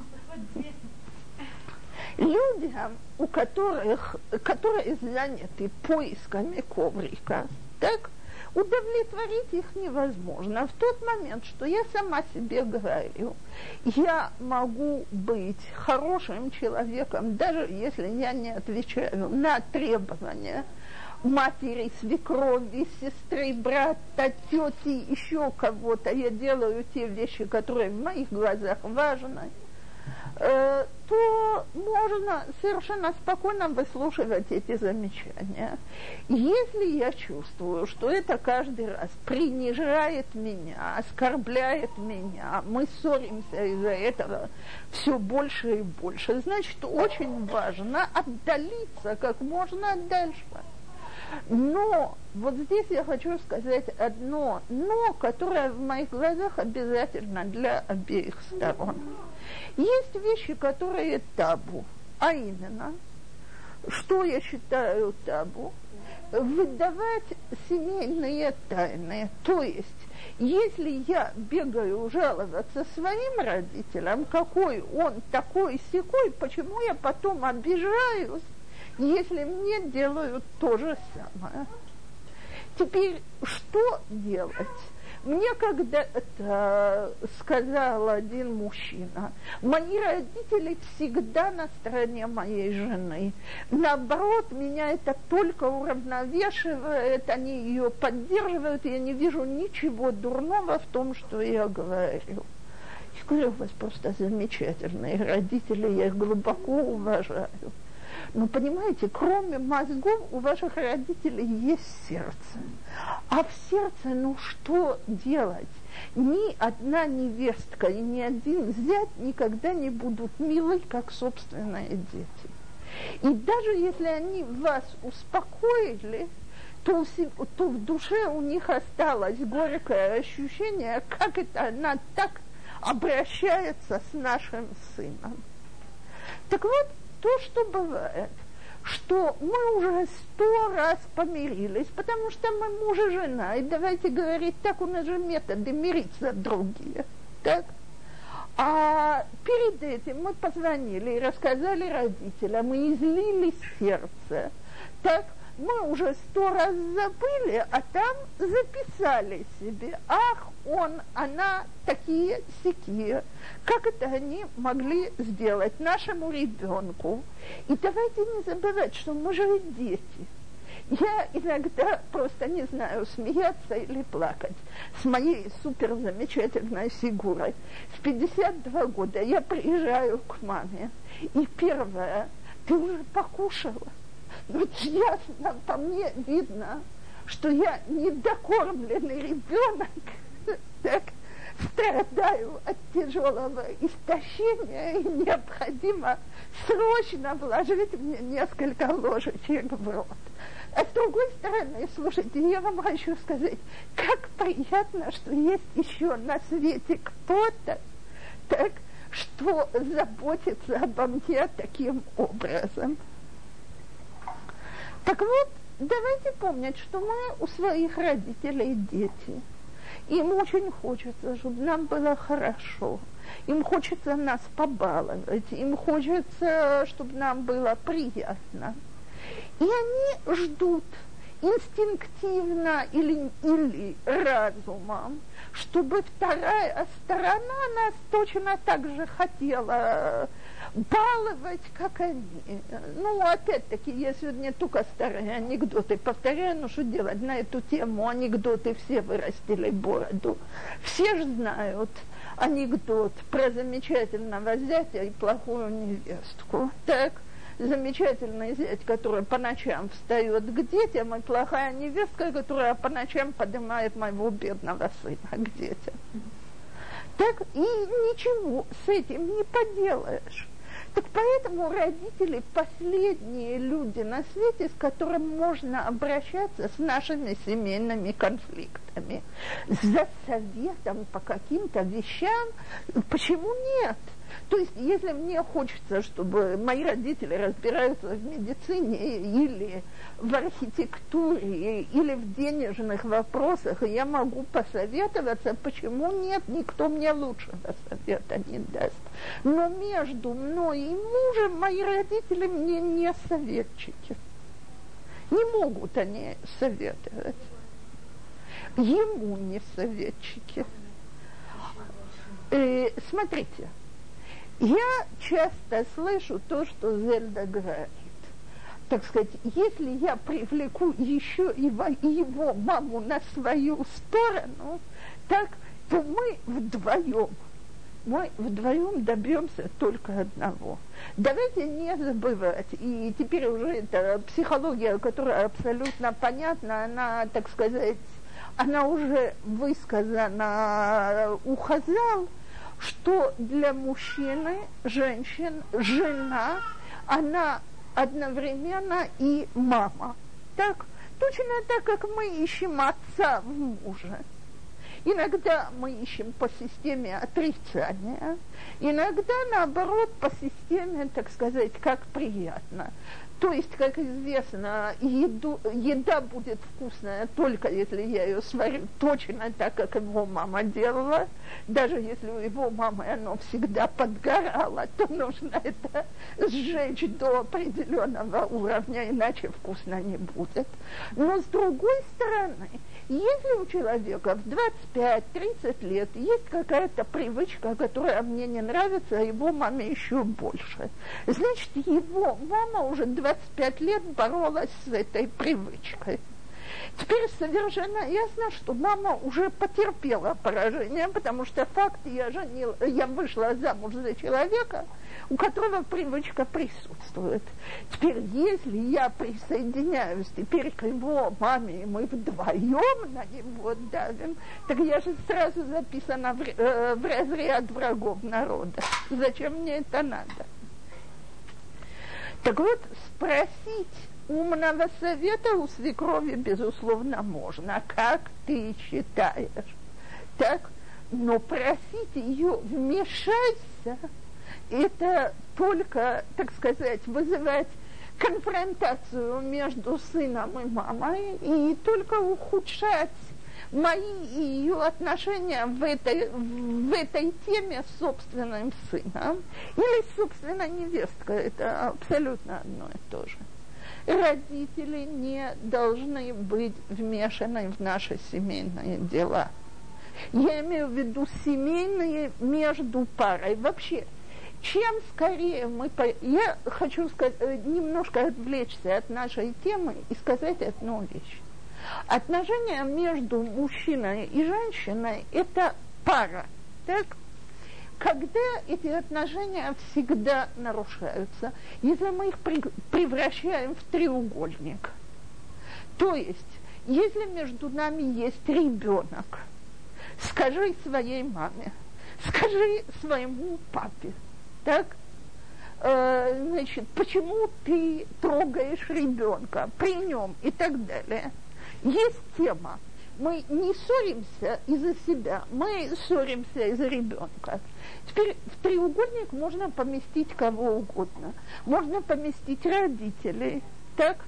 людям, у которых, которые заняты поисками коврика, так, удовлетворить их невозможно. В тот момент, что я сама себе говорю, я могу быть хорошим человеком, даже если я не отвечаю на требования матери, свекрови, сестры, брата, тети, еще кого-то. Я делаю те вещи, которые в моих глазах важны Э, то можно совершенно спокойно выслушивать эти замечания. Если я чувствую, что это каждый раз принижает меня, оскорбляет меня, мы ссоримся из-за этого все больше и больше, значит, очень важно отдалиться как можно дальше. Но вот здесь я хочу сказать одно но, которое в моих глазах обязательно для обеих сторон. Есть вещи, которые табу, а именно, что я считаю табу, выдавать семейные тайны. То есть, если я бегаю жаловаться своим родителям, какой он такой секой, почему я потом обижаюсь, если мне делают то же самое. Теперь, что делать? Мне когда-то сказал один мужчина, мои родители всегда на стороне моей жены. Наоборот, меня это только уравновешивает, они ее поддерживают, я не вижу ничего дурного в том, что я говорю. Я говорю, у вас просто замечательные родители, я их глубоко уважаю. Но понимаете, кроме мозгов у ваших родителей есть сердце. А в сердце, ну что делать? Ни одна невестка и ни один зять никогда не будут милы, как собственные дети. И даже если они вас успокоили, то, то в душе у них осталось горькое ощущение, как это она так обращается с нашим сыном. Так вот, то, что бывает, что мы уже сто раз помирились, потому что мы муж и жена, и давайте говорить, так у нас же методы мириться другие, так? А перед этим мы позвонили и рассказали родителям, и излили сердце, так? Мы уже сто раз забыли, а там записали себе, ах, он, она, такие сякие. Как это они могли сделать нашему ребенку? И давайте не забывать, что мы же дети. Я иногда просто не знаю, смеяться или плакать с моей супер замечательной фигурой. В 52 года я приезжаю к маме, и первое, ты уже покушала? Вот ясно, по мне видно, что я недокормленный ребенок, так, страдаю от тяжелого истощения, и необходимо срочно вложить мне несколько ложечек в рот. А с другой стороны, слушайте, я вам хочу сказать, как приятно, что есть еще на свете кто-то, так, что заботится обо мне таким образом. Так вот, давайте помнить, что мы у своих родителей дети. Им очень хочется, чтобы нам было хорошо. Им хочется нас побаловать, им хочется, чтобы нам было приятно. И они ждут инстинктивно или, или разумом, чтобы вторая сторона нас точно так же хотела баловать, как они. Ну, опять-таки, я сегодня только старые анекдоты повторяю, ну что делать, на эту тему анекдоты все вырастили бороду. Все же знают анекдот про замечательного зятя и плохую невестку. Так, замечательный зять, который по ночам встает к детям, и плохая невестка, которая по ночам поднимает моего бедного сына к детям. Так и ничего с этим не поделаешь. Так поэтому родители последние люди на свете, с которым можно обращаться с нашими семейными конфликтами. За советом по каким-то вещам, почему нет? То есть, если мне хочется, чтобы мои родители разбираются в медицине или в архитектуре, или в денежных вопросах, я могу посоветоваться, почему нет, никто мне лучшего совета не даст. Но между мной и мужем мои родители мне не советчики. Не могут они советовать. ему не советчики. Э, смотрите, я часто слышу то, что Зельда говорит. Так сказать, если я привлеку еще его, его маму на свою сторону, так, то мы вдвоем, мы вдвоем добьемся только одного. Давайте не забывать, и теперь уже это психология, которая абсолютно понятна, она, так сказать, она уже высказана у что для мужчины, женщин, жена, она одновременно и мама. Так, точно так, как мы ищем отца в муже. Иногда мы ищем по системе отрицания, иногда, наоборот, по системе, так сказать, как приятно. То есть, как известно, еду, еда будет вкусная только если я ее сварю точно так, как его мама делала. Даже если у его мамы оно всегда подгорало, то нужно это сжечь до определенного уровня, иначе вкусно не будет. Но с другой стороны, если у человека в 25-30 лет есть какая-то привычка, которая мне не нравится, а его маме еще больше, значит, его мама уже 25 лет боролась с этой привычкой. Теперь совершенно ясно, что мама уже потерпела поражение, потому что факт, я, женил, я вышла замуж за человека, у которого привычка присутствует. Теперь, если я присоединяюсь теперь к его маме, и мы вдвоем на него давим, так я же сразу записана в, э, в разряд врагов народа. Зачем мне это надо? Так вот, спросить умного совета у свекрови, безусловно, можно. Как ты считаешь? Так, но просить ее вмешайся, это только, так сказать, вызывать конфронтацию между сыном и мамой и только ухудшать мои и ее отношения в этой, в этой теме с собственным сыном или с собственной невесткой. Это абсолютно одно и то же родители не должны быть вмешаны в наши семейные дела. Я имею в виду семейные между парой. Вообще, чем скорее мы... По... Я хочу сказать, э, немножко отвлечься от нашей темы и сказать одну вещь. Отношения между мужчиной и женщиной – это пара. Так? когда эти отношения всегда нарушаются, если мы их превращаем в треугольник. То есть, если между нами есть ребенок, скажи своей маме, скажи своему папе, так? Э, значит, почему ты трогаешь ребенка при нем и так далее. Есть тема. Мы не ссоримся из-за себя, мы ссоримся из-за ребенка. Теперь в треугольник можно поместить кого угодно. Можно поместить родителей, так?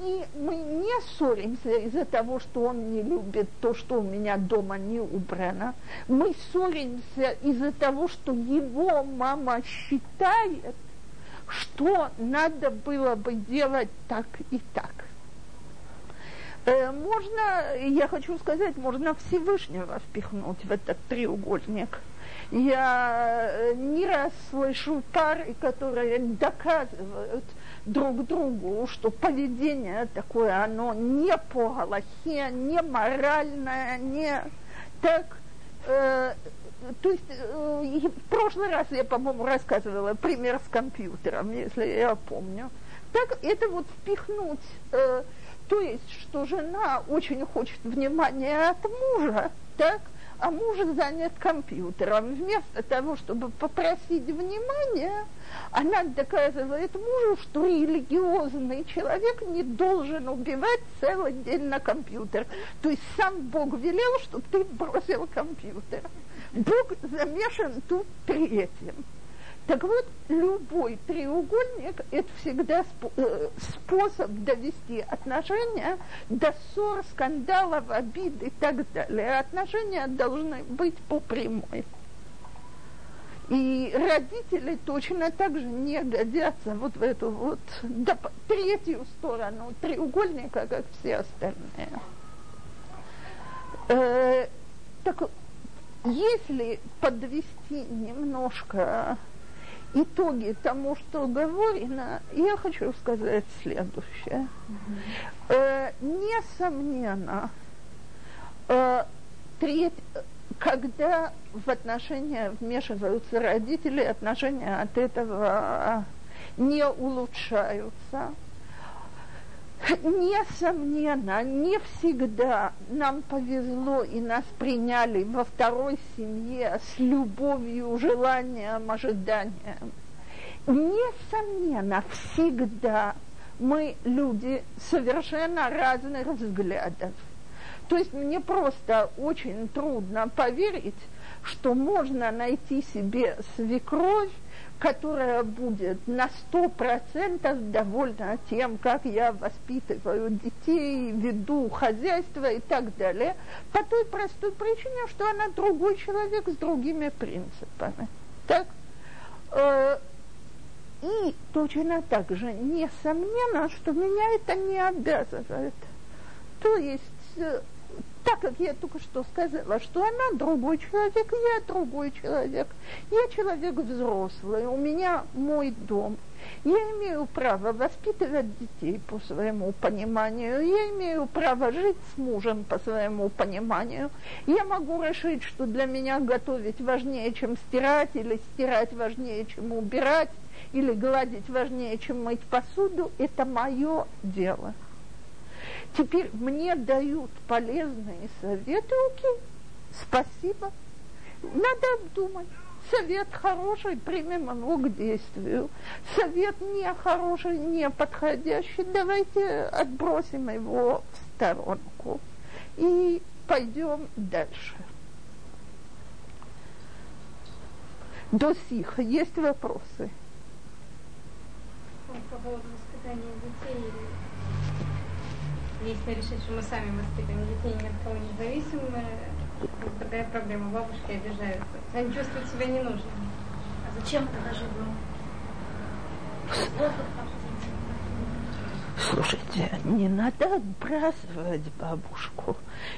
И мы не ссоримся из-за того, что он не любит то, что у меня дома не убрано. Мы ссоримся из-за того, что его мама считает, что надо было бы делать так и так. Э, можно, я хочу сказать, можно Всевышнего впихнуть в этот треугольник – я э, не раз слышу пары, которые доказывают друг другу, что поведение такое, оно не по Галахе, не моральное, не так. Э, то есть э, в прошлый раз я, по-моему, рассказывала пример с компьютером, если я помню. Так это вот впихнуть, э, то есть, что жена очень хочет внимания от мужа, так, а муж занят компьютером. Вместо того, чтобы попросить внимания, она доказывает мужу, что религиозный человек не должен убивать целый день на компьютер. То есть сам Бог велел, чтобы ты бросил компьютер. Бог замешан тут третьим. Так вот, любой треугольник – это всегда э, способ довести отношения до ссор, скандалов, обид и так далее. Отношения должны быть по прямой. И родители точно так же не годятся вот в эту вот третью сторону треугольника, как все остальные. Э, так если подвести немножко итоги тому, что говорено, я хочу сказать следующее. Mm-hmm. Э, несомненно, э, треть, когда в отношения вмешиваются родители, отношения от этого не улучшаются. Несомненно, не всегда нам повезло и нас приняли во второй семье с любовью, желанием, ожиданием. Несомненно, всегда мы люди совершенно разных взглядов. То есть мне просто очень трудно поверить, что можно найти себе свекровь, которая будет на сто процентов довольна тем, как я воспитываю детей, веду хозяйство и так далее, по той простой причине, что она другой человек с другими принципами. Так? Э, и точно так же, несомненно, что меня это не обязывает. То есть э, так как я только что сказала, что она другой человек, я другой человек. Я человек взрослый, у меня мой дом. Я имею право воспитывать детей по своему пониманию, я имею право жить с мужем по своему пониманию. Я могу решить, что для меня готовить важнее, чем стирать, или стирать важнее, чем убирать, или гладить важнее, чем мыть посуду. Это мое дело. Теперь мне дают полезные советы, окей, спасибо. Надо обдумать. Совет хороший, примем его к действию. Совет не хороший, не подходящий, давайте отбросим его в сторонку и пойдем дальше. До сих есть вопросы? По поводу воспитания детей если решить, что мы сами воспитываем детей, ни от кого не зависим, такая проблема. Бабушки обижаются. Они чувствуют себя ненужными. А зачем тогда живем? Слушайте, не надо отбрасывать бабушку.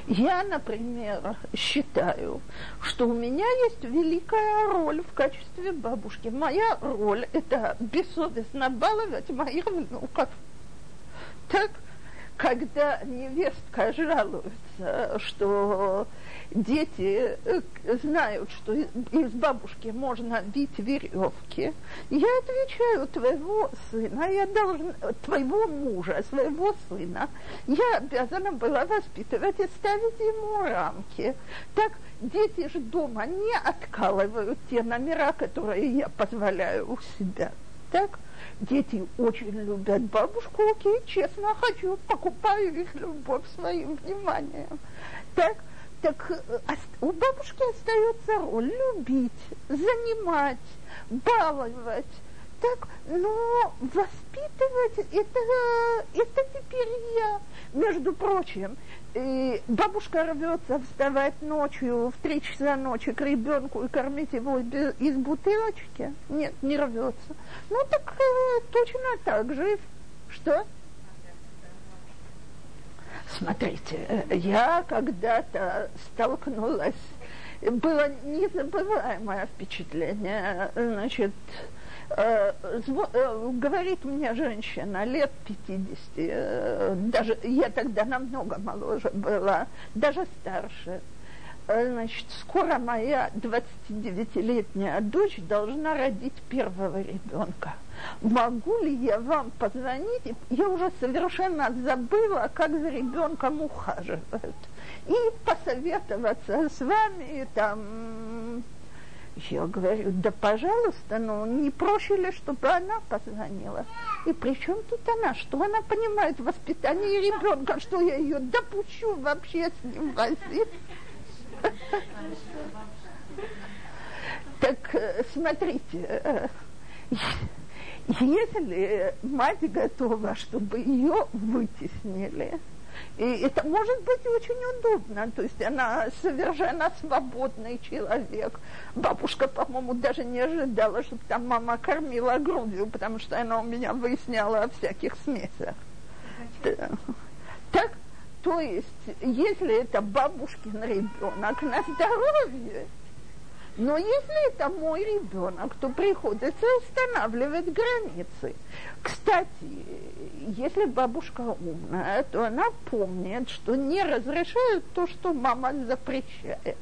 Я, например, считаю, что у меня есть великая роль в качестве бабушки. Моя роль – это бессовестно баловать моих внуков. Так когда невестка жалуется, что дети э, знают, что из бабушки можно бить веревки, я отвечаю твоего сына, я должен, твоего мужа, своего сына, я обязана была воспитывать и ставить ему рамки. Так дети же дома не откалывают те номера, которые я позволяю у себя. Так? Дети очень любят бабушку, окей, честно хочу, покупаю их любовь своим вниманием. Так, так э, у бабушки остается роль любить, занимать, баловать. Так, но воспитывать это, это теперь я. Между прочим, и бабушка рвется вставать ночью в три часа ночи к ребенку и кормить его из бутылочки? Нет, не рвется. Ну так э, точно так же. Что? Смотрите, я когда-то столкнулась, было незабываемое впечатление, значит, Э, э, говорит мне женщина лет 50, э, даже я тогда намного моложе была, даже старше. Значит, скоро моя 29-летняя дочь должна родить первого ребенка. Могу ли я вам позвонить? Я уже совершенно забыла, как за ребенком ухаживают. И посоветоваться с вами, там, я говорю, да пожалуйста, ну не ли, чтобы она позвонила? И при чем тут она? Что она понимает в воспитании ребенка? Что я ее допущу вообще с ним возить? Так э, смотрите, э, если мать готова, чтобы ее вытеснили, и это может быть очень удобно. То есть она совершенно свободный человек. Бабушка, по-моему, даже не ожидала, чтобы там мама кормила грудью, потому что она у меня выясняла о всяких смесях. Да. Так, то есть, если это бабушкин ребенок на здоровье, но если это мой ребенок, то приходится устанавливать границы. Кстати, если бабушка умная, то она помнит, что не разрешают то, что мама запрещает.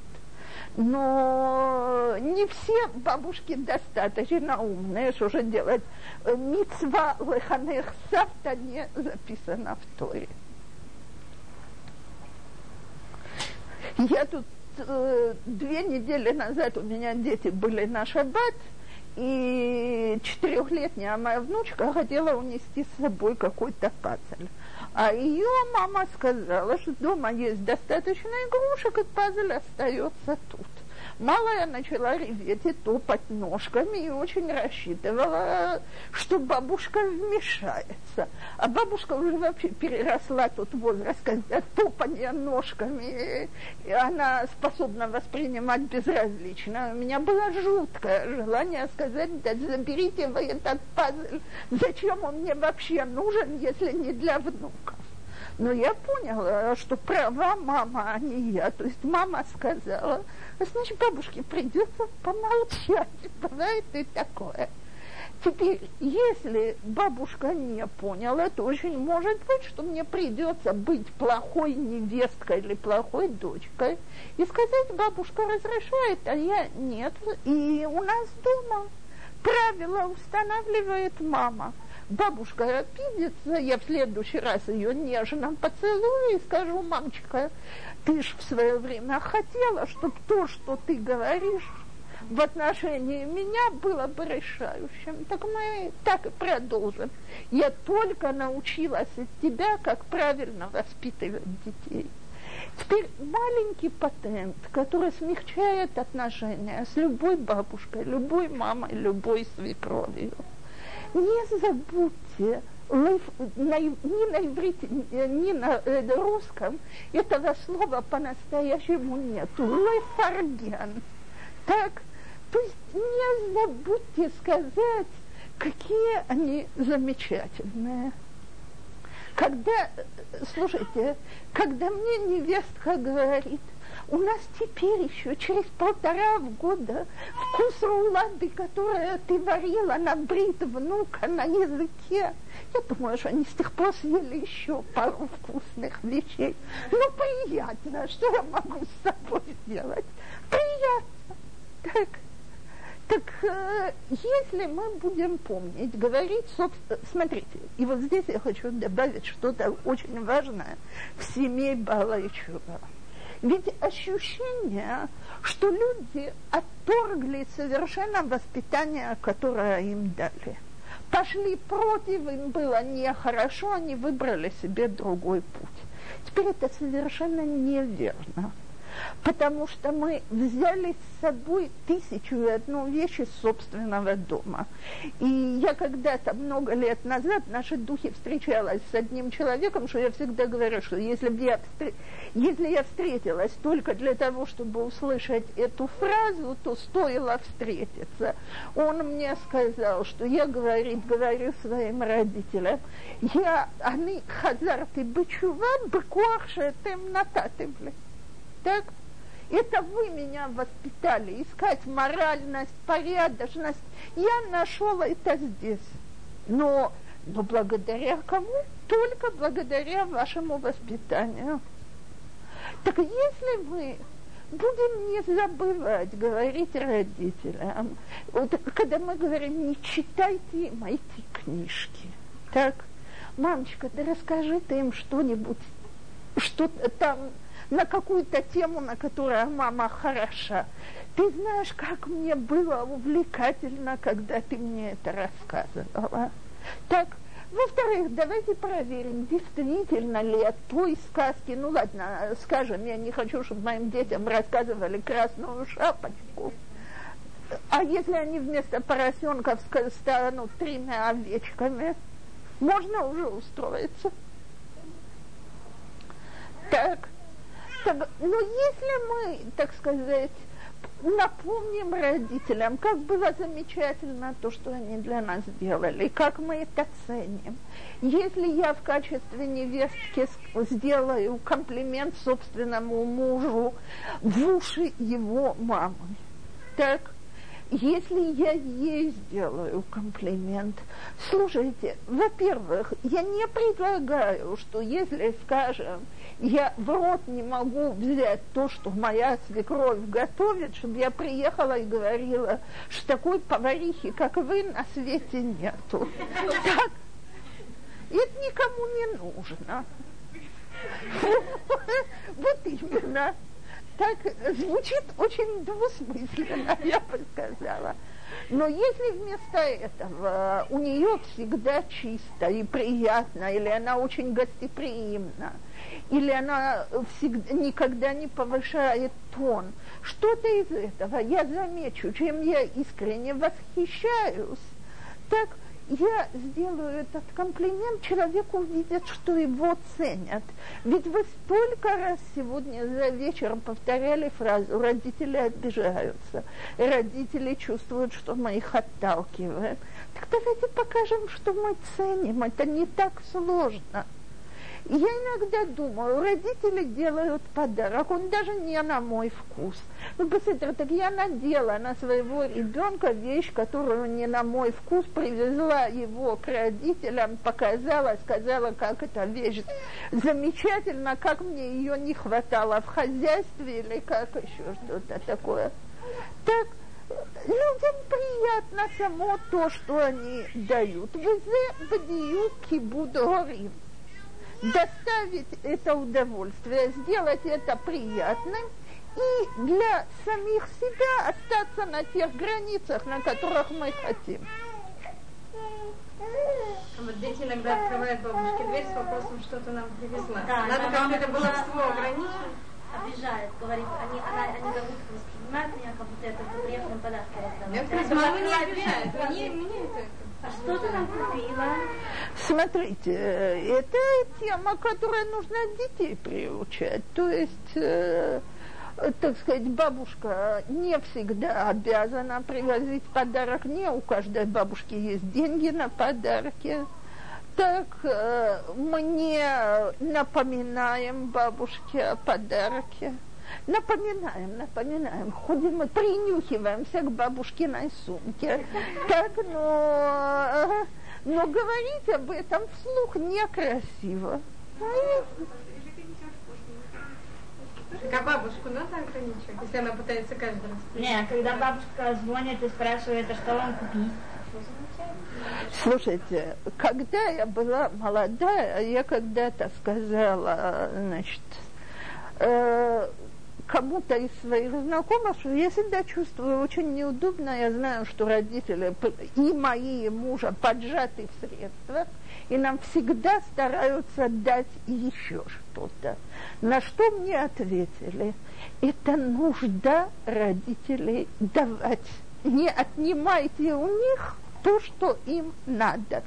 Но не все бабушки достаточно умные, что же делать. Мицва леханех савта не записана в Торе. Я тут две недели назад у меня дети были на шаббат, и четырехлетняя моя внучка хотела унести с собой какой-то пазль. А ее мама сказала, что дома есть достаточно игрушек, и пазль остается тут. Малая начала реветь и топать ножками и очень рассчитывала, что бабушка вмешается. А бабушка уже вообще переросла тот возраст, когда топание ножками, и она способна воспринимать безразлично. У меня было жуткое желание сказать, да заберите вы этот пазл, зачем он мне вообще нужен, если не для внуков. Но я поняла, что права мама, а не я. То есть мама сказала, значит, бабушке придется помолчать. Бывает и такое. Теперь, если бабушка не поняла, то очень может быть, что мне придется быть плохой невесткой или плохой дочкой и сказать, бабушка разрешает, а я нет. И у нас дома правила устанавливает мама бабушка обидится, я в следующий раз ее нежно поцелую и скажу, мамочка, ты ж в свое время хотела, чтобы то, что ты говоришь в отношении меня, было бы решающим. Так мы так и продолжим. Я только научилась от тебя, как правильно воспитывать детей. Теперь маленький патент, который смягчает отношения с любой бабушкой, любой мамой, любой свекровью – не забудьте, ни на иврите, ни на э, русском этого слова по-настоящему нету. Лефарген. Так, то есть не забудьте сказать, какие они замечательные. Когда, слушайте, когда мне невестка говорит, у нас теперь еще через полтора года вкус рулады, которое ты варила на брит внука на языке. Я думаю, что они с тех пор съели еще пару вкусных вещей. Ну, приятно, что я могу с собой сделать? Приятно. Так, так э, если мы будем помнить, говорить, собственно, смотрите, и вот здесь я хочу добавить что-то очень важное в семье Бала и Чува. Ведь ощущение, что люди отторгли совершенно воспитание, которое им дали. Пошли против, им было нехорошо, они выбрали себе другой путь. Теперь это совершенно неверно потому что мы взяли с собой тысячу и одну вещи собственного дома. И я когда-то много лет назад в нашей духе встречалась с одним человеком, что я всегда говорю, что если, бы я, если я встретилась только для того, чтобы услышать эту фразу, то стоило встретиться. Он мне сказал, что я, говорит, говорю своим родителям, я, они хазарты бычуван, быкуах шетем нататым. Так? Это вы меня воспитали, искать моральность, порядочность. Я нашел это здесь. Но, но благодаря кому? Только благодаря вашему воспитанию. Так если мы будем не забывать говорить родителям, вот, когда мы говорим, не читайте эти книжки, так, мамочка, да расскажи ты им что-нибудь, что там на какую-то тему, на которую мама хороша. Ты знаешь, как мне было увлекательно, когда ты мне это рассказывала. Так, во-вторых, давайте проверим, действительно ли от той сказки, ну ладно, скажем, я не хочу, чтобы моим детям рассказывали красную шапочку, а если они вместо поросенков станут тремя овечками, можно уже устроиться. Так, так, но если мы, так сказать, напомним родителям, как было замечательно то, что они для нас сделали, как мы это ценим. Если я в качестве невестки сделаю комплимент собственному мужу в уши его мамы, так если я ей сделаю комплимент, слушайте, во-первых, я не предлагаю, что если, скажем, я в рот не могу взять то, что моя свекровь готовит, чтобы я приехала и говорила, что такой поварихи, как вы, на свете нету. Так, это никому не нужно. Вот именно так звучит очень двусмысленно, я бы сказала. Но если вместо этого у нее всегда чисто и приятно, или она очень гостеприимна, или она всегда, никогда не повышает тон, что-то из этого я замечу, чем я искренне восхищаюсь, так я сделаю этот комплимент, человек увидит, что его ценят. Ведь вы столько раз сегодня за вечером повторяли фразу «родители обижаются», родители чувствуют, что мы их отталкиваем. Так давайте покажем, что мы ценим, это не так сложно. Я иногда думаю, родители делают подарок, он даже не на мой вкус. Ну, посмотрите, так я надела на своего ребенка вещь, которую не на мой вкус, привезла его к родителям, показала, сказала, как эта вещь замечательно, как мне ее не хватало в хозяйстве или как еще что-то такое. Так, людям приятно само то, что они дают. Везе бдию кибуд горим доставить это удовольствие, сделать это приятным и для самих себя остаться на тех границах, на которых мы хотим. Вот дети иногда открывают бабушке дверь с вопросом, что то нам привезла. Да, Надо как это баловство ограничить. Обижает, говорит, они, она, они как будто воспринимают меня, как будто это приятный подарок. Нет, мама не обижает, мне, мне это а что ты нам купила? Смотрите, это тема, которая нужно детей приучать. То есть, э, так сказать, бабушка не всегда обязана привозить подарок. Не у каждой бабушки есть деньги на подарки. Так э, мы не напоминаем бабушке о подарке. Напоминаем, напоминаем. Ходим, мы принюхиваемся к бабушкиной сумке. Так, но, но говорить об этом вслух некрасиво. А бабушку надо ограничивать, если она пытается каждый раз? Нет, когда бабушка звонит и спрашивает, а что вам купить? Слушайте, когда я была молодая, я когда-то сказала, значит, э, кому-то из своих знакомых, что я всегда чувствую очень неудобно, я знаю, что родители и мои, и мужа поджаты в средствах, и нам всегда стараются дать еще что-то. На что мне ответили? Это нужда родителей давать. Не отнимайте у них то, что им надо.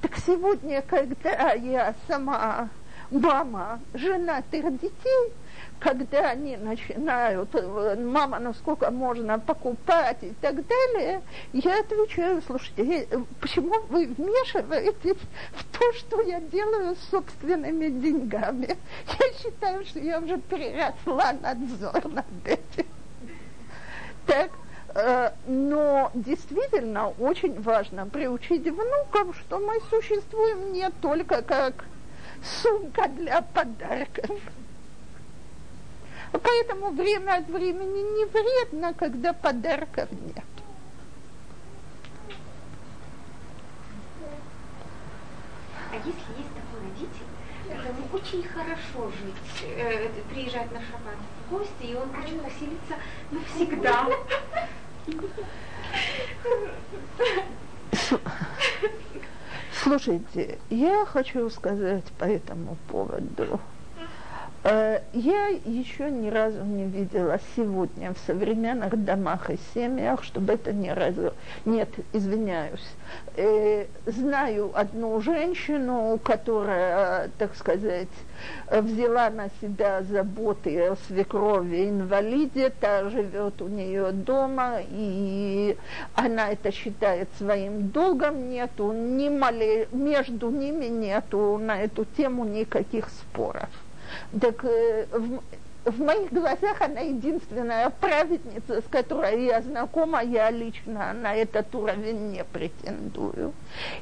Так сегодня, когда я сама мама женатых детей, когда они начинают, мама, ну сколько можно покупать и так далее, я отвечаю, слушайте, э, почему вы вмешиваетесь в то, что я делаю с собственными деньгами? Я считаю, что я уже переросла надзор над этим. Так, но действительно очень важно приучить внуков, что мы существуем не только как сумка для подарков. Поэтому время от времени не вредно, когда подарков нет. А если есть такой родитель, которому очень хорошо жить, э, приезжать на шаббат в гости, и он хочет поселиться навсегда. Слушайте, я хочу сказать по этому поводу. Э, я еще ни разу не видела сегодня в современных домах и семьях, чтобы это ни разу... Нет, извиняюсь. Э, знаю одну женщину, которая, так сказать, взяла на себя заботы о свекрови инвалиде, та живет у нее дома, и она это считает своим долгом, нету ни мали, между ними нету на эту тему никаких споров. Так э, в, в моих глазах она единственная праведница, с которой я знакома, я лично на этот уровень не претендую.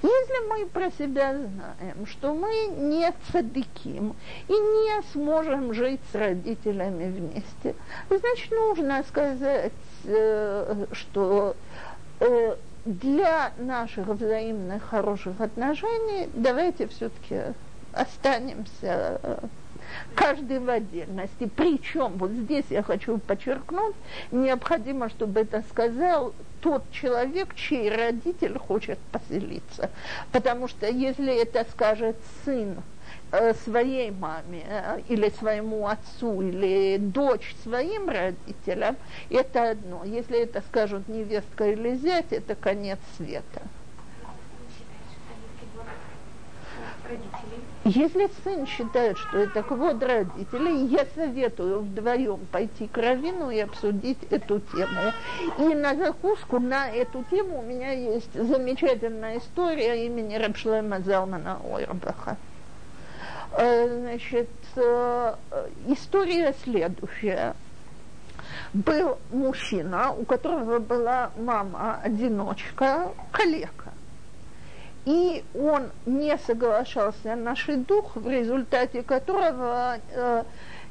Если мы про себя знаем, что мы не цадыким и не сможем жить с родителями вместе, значит, нужно сказать, э, что э, для наших взаимных хороших отношений давайте все-таки останемся каждый в отдельности. Причем, вот здесь я хочу подчеркнуть, необходимо, чтобы это сказал тот человек, чей родитель хочет поселиться. Потому что если это скажет сын э, своей маме э, или своему отцу или дочь своим родителям, это одно. Если это скажут невестка или зять, это конец света. Если сын считает, что это квод родителей, я советую вдвоем пойти к Равину и обсудить эту тему. И на закуску на эту тему у меня есть замечательная история имени Рабшлема Залмана Ойрбаха. Э, значит, э, история следующая. Был мужчина, у которого была мама-одиночка, коллега и он не соглашался на шедух, в результате которого э,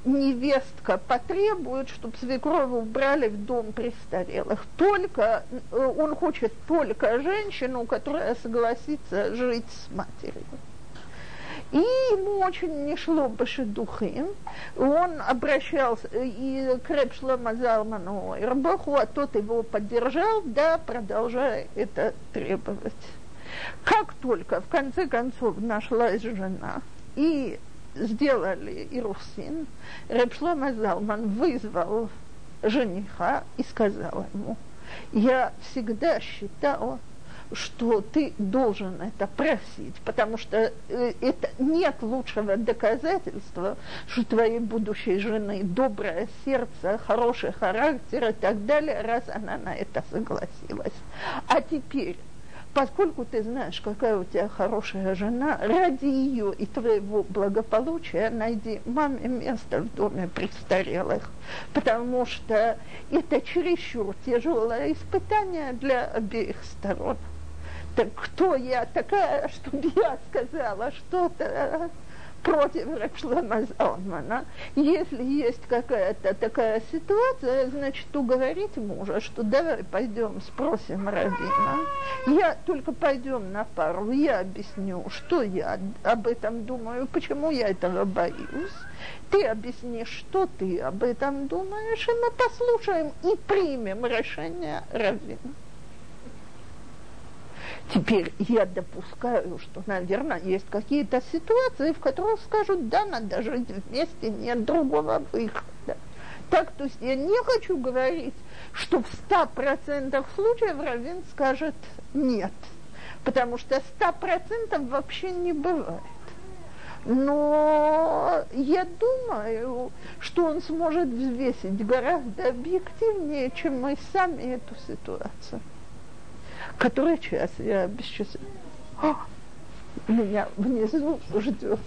невестка потребует, чтобы свекрову убрали в дом престарелых. Только, э, он хочет только женщину, которая согласится жить с матерью. И ему очень не шло башедухим. Он обращался и к Репшлама Залману Ирбаху, а тот его поддержал, да, продолжая это требовать. Как только в конце концов нашлась жена и сделали Ирусин, Репшлома Залман вызвал жениха и сказал ему, я всегда считала, что ты должен это просить, потому что э, это нет лучшего доказательства, что твоей будущей жены доброе сердце, хороший характер и так далее, раз она на это согласилась. А теперь поскольку ты знаешь, какая у тебя хорошая жена, ради ее и твоего благополучия найди маме место в доме престарелых, потому что это чересчур тяжелое испытание для обеих сторон. Так кто я такая, (laughs) чтобы я сказала что-то против Рабшлама Залмана. Если есть какая-то такая ситуация, значит, уговорить мужа, что давай пойдем спросим Равина. Я только пойдем на пару, я объясню, что я об этом думаю, почему я этого боюсь. Ты объяснишь, что ты об этом думаешь, и мы послушаем и примем решение Равина. Теперь я допускаю, что, наверное, есть какие-то ситуации, в которых скажут, да, надо жить вместе, нет другого выхода. Так, то есть я не хочу говорить, что в ста процентах случаев Равин скажет нет, потому что ста процентов вообще не бывает. Но я думаю, что он сможет взвесить гораздо объективнее, чем мы сами эту ситуацию. Который час? Я без часа. Меня внизу ждет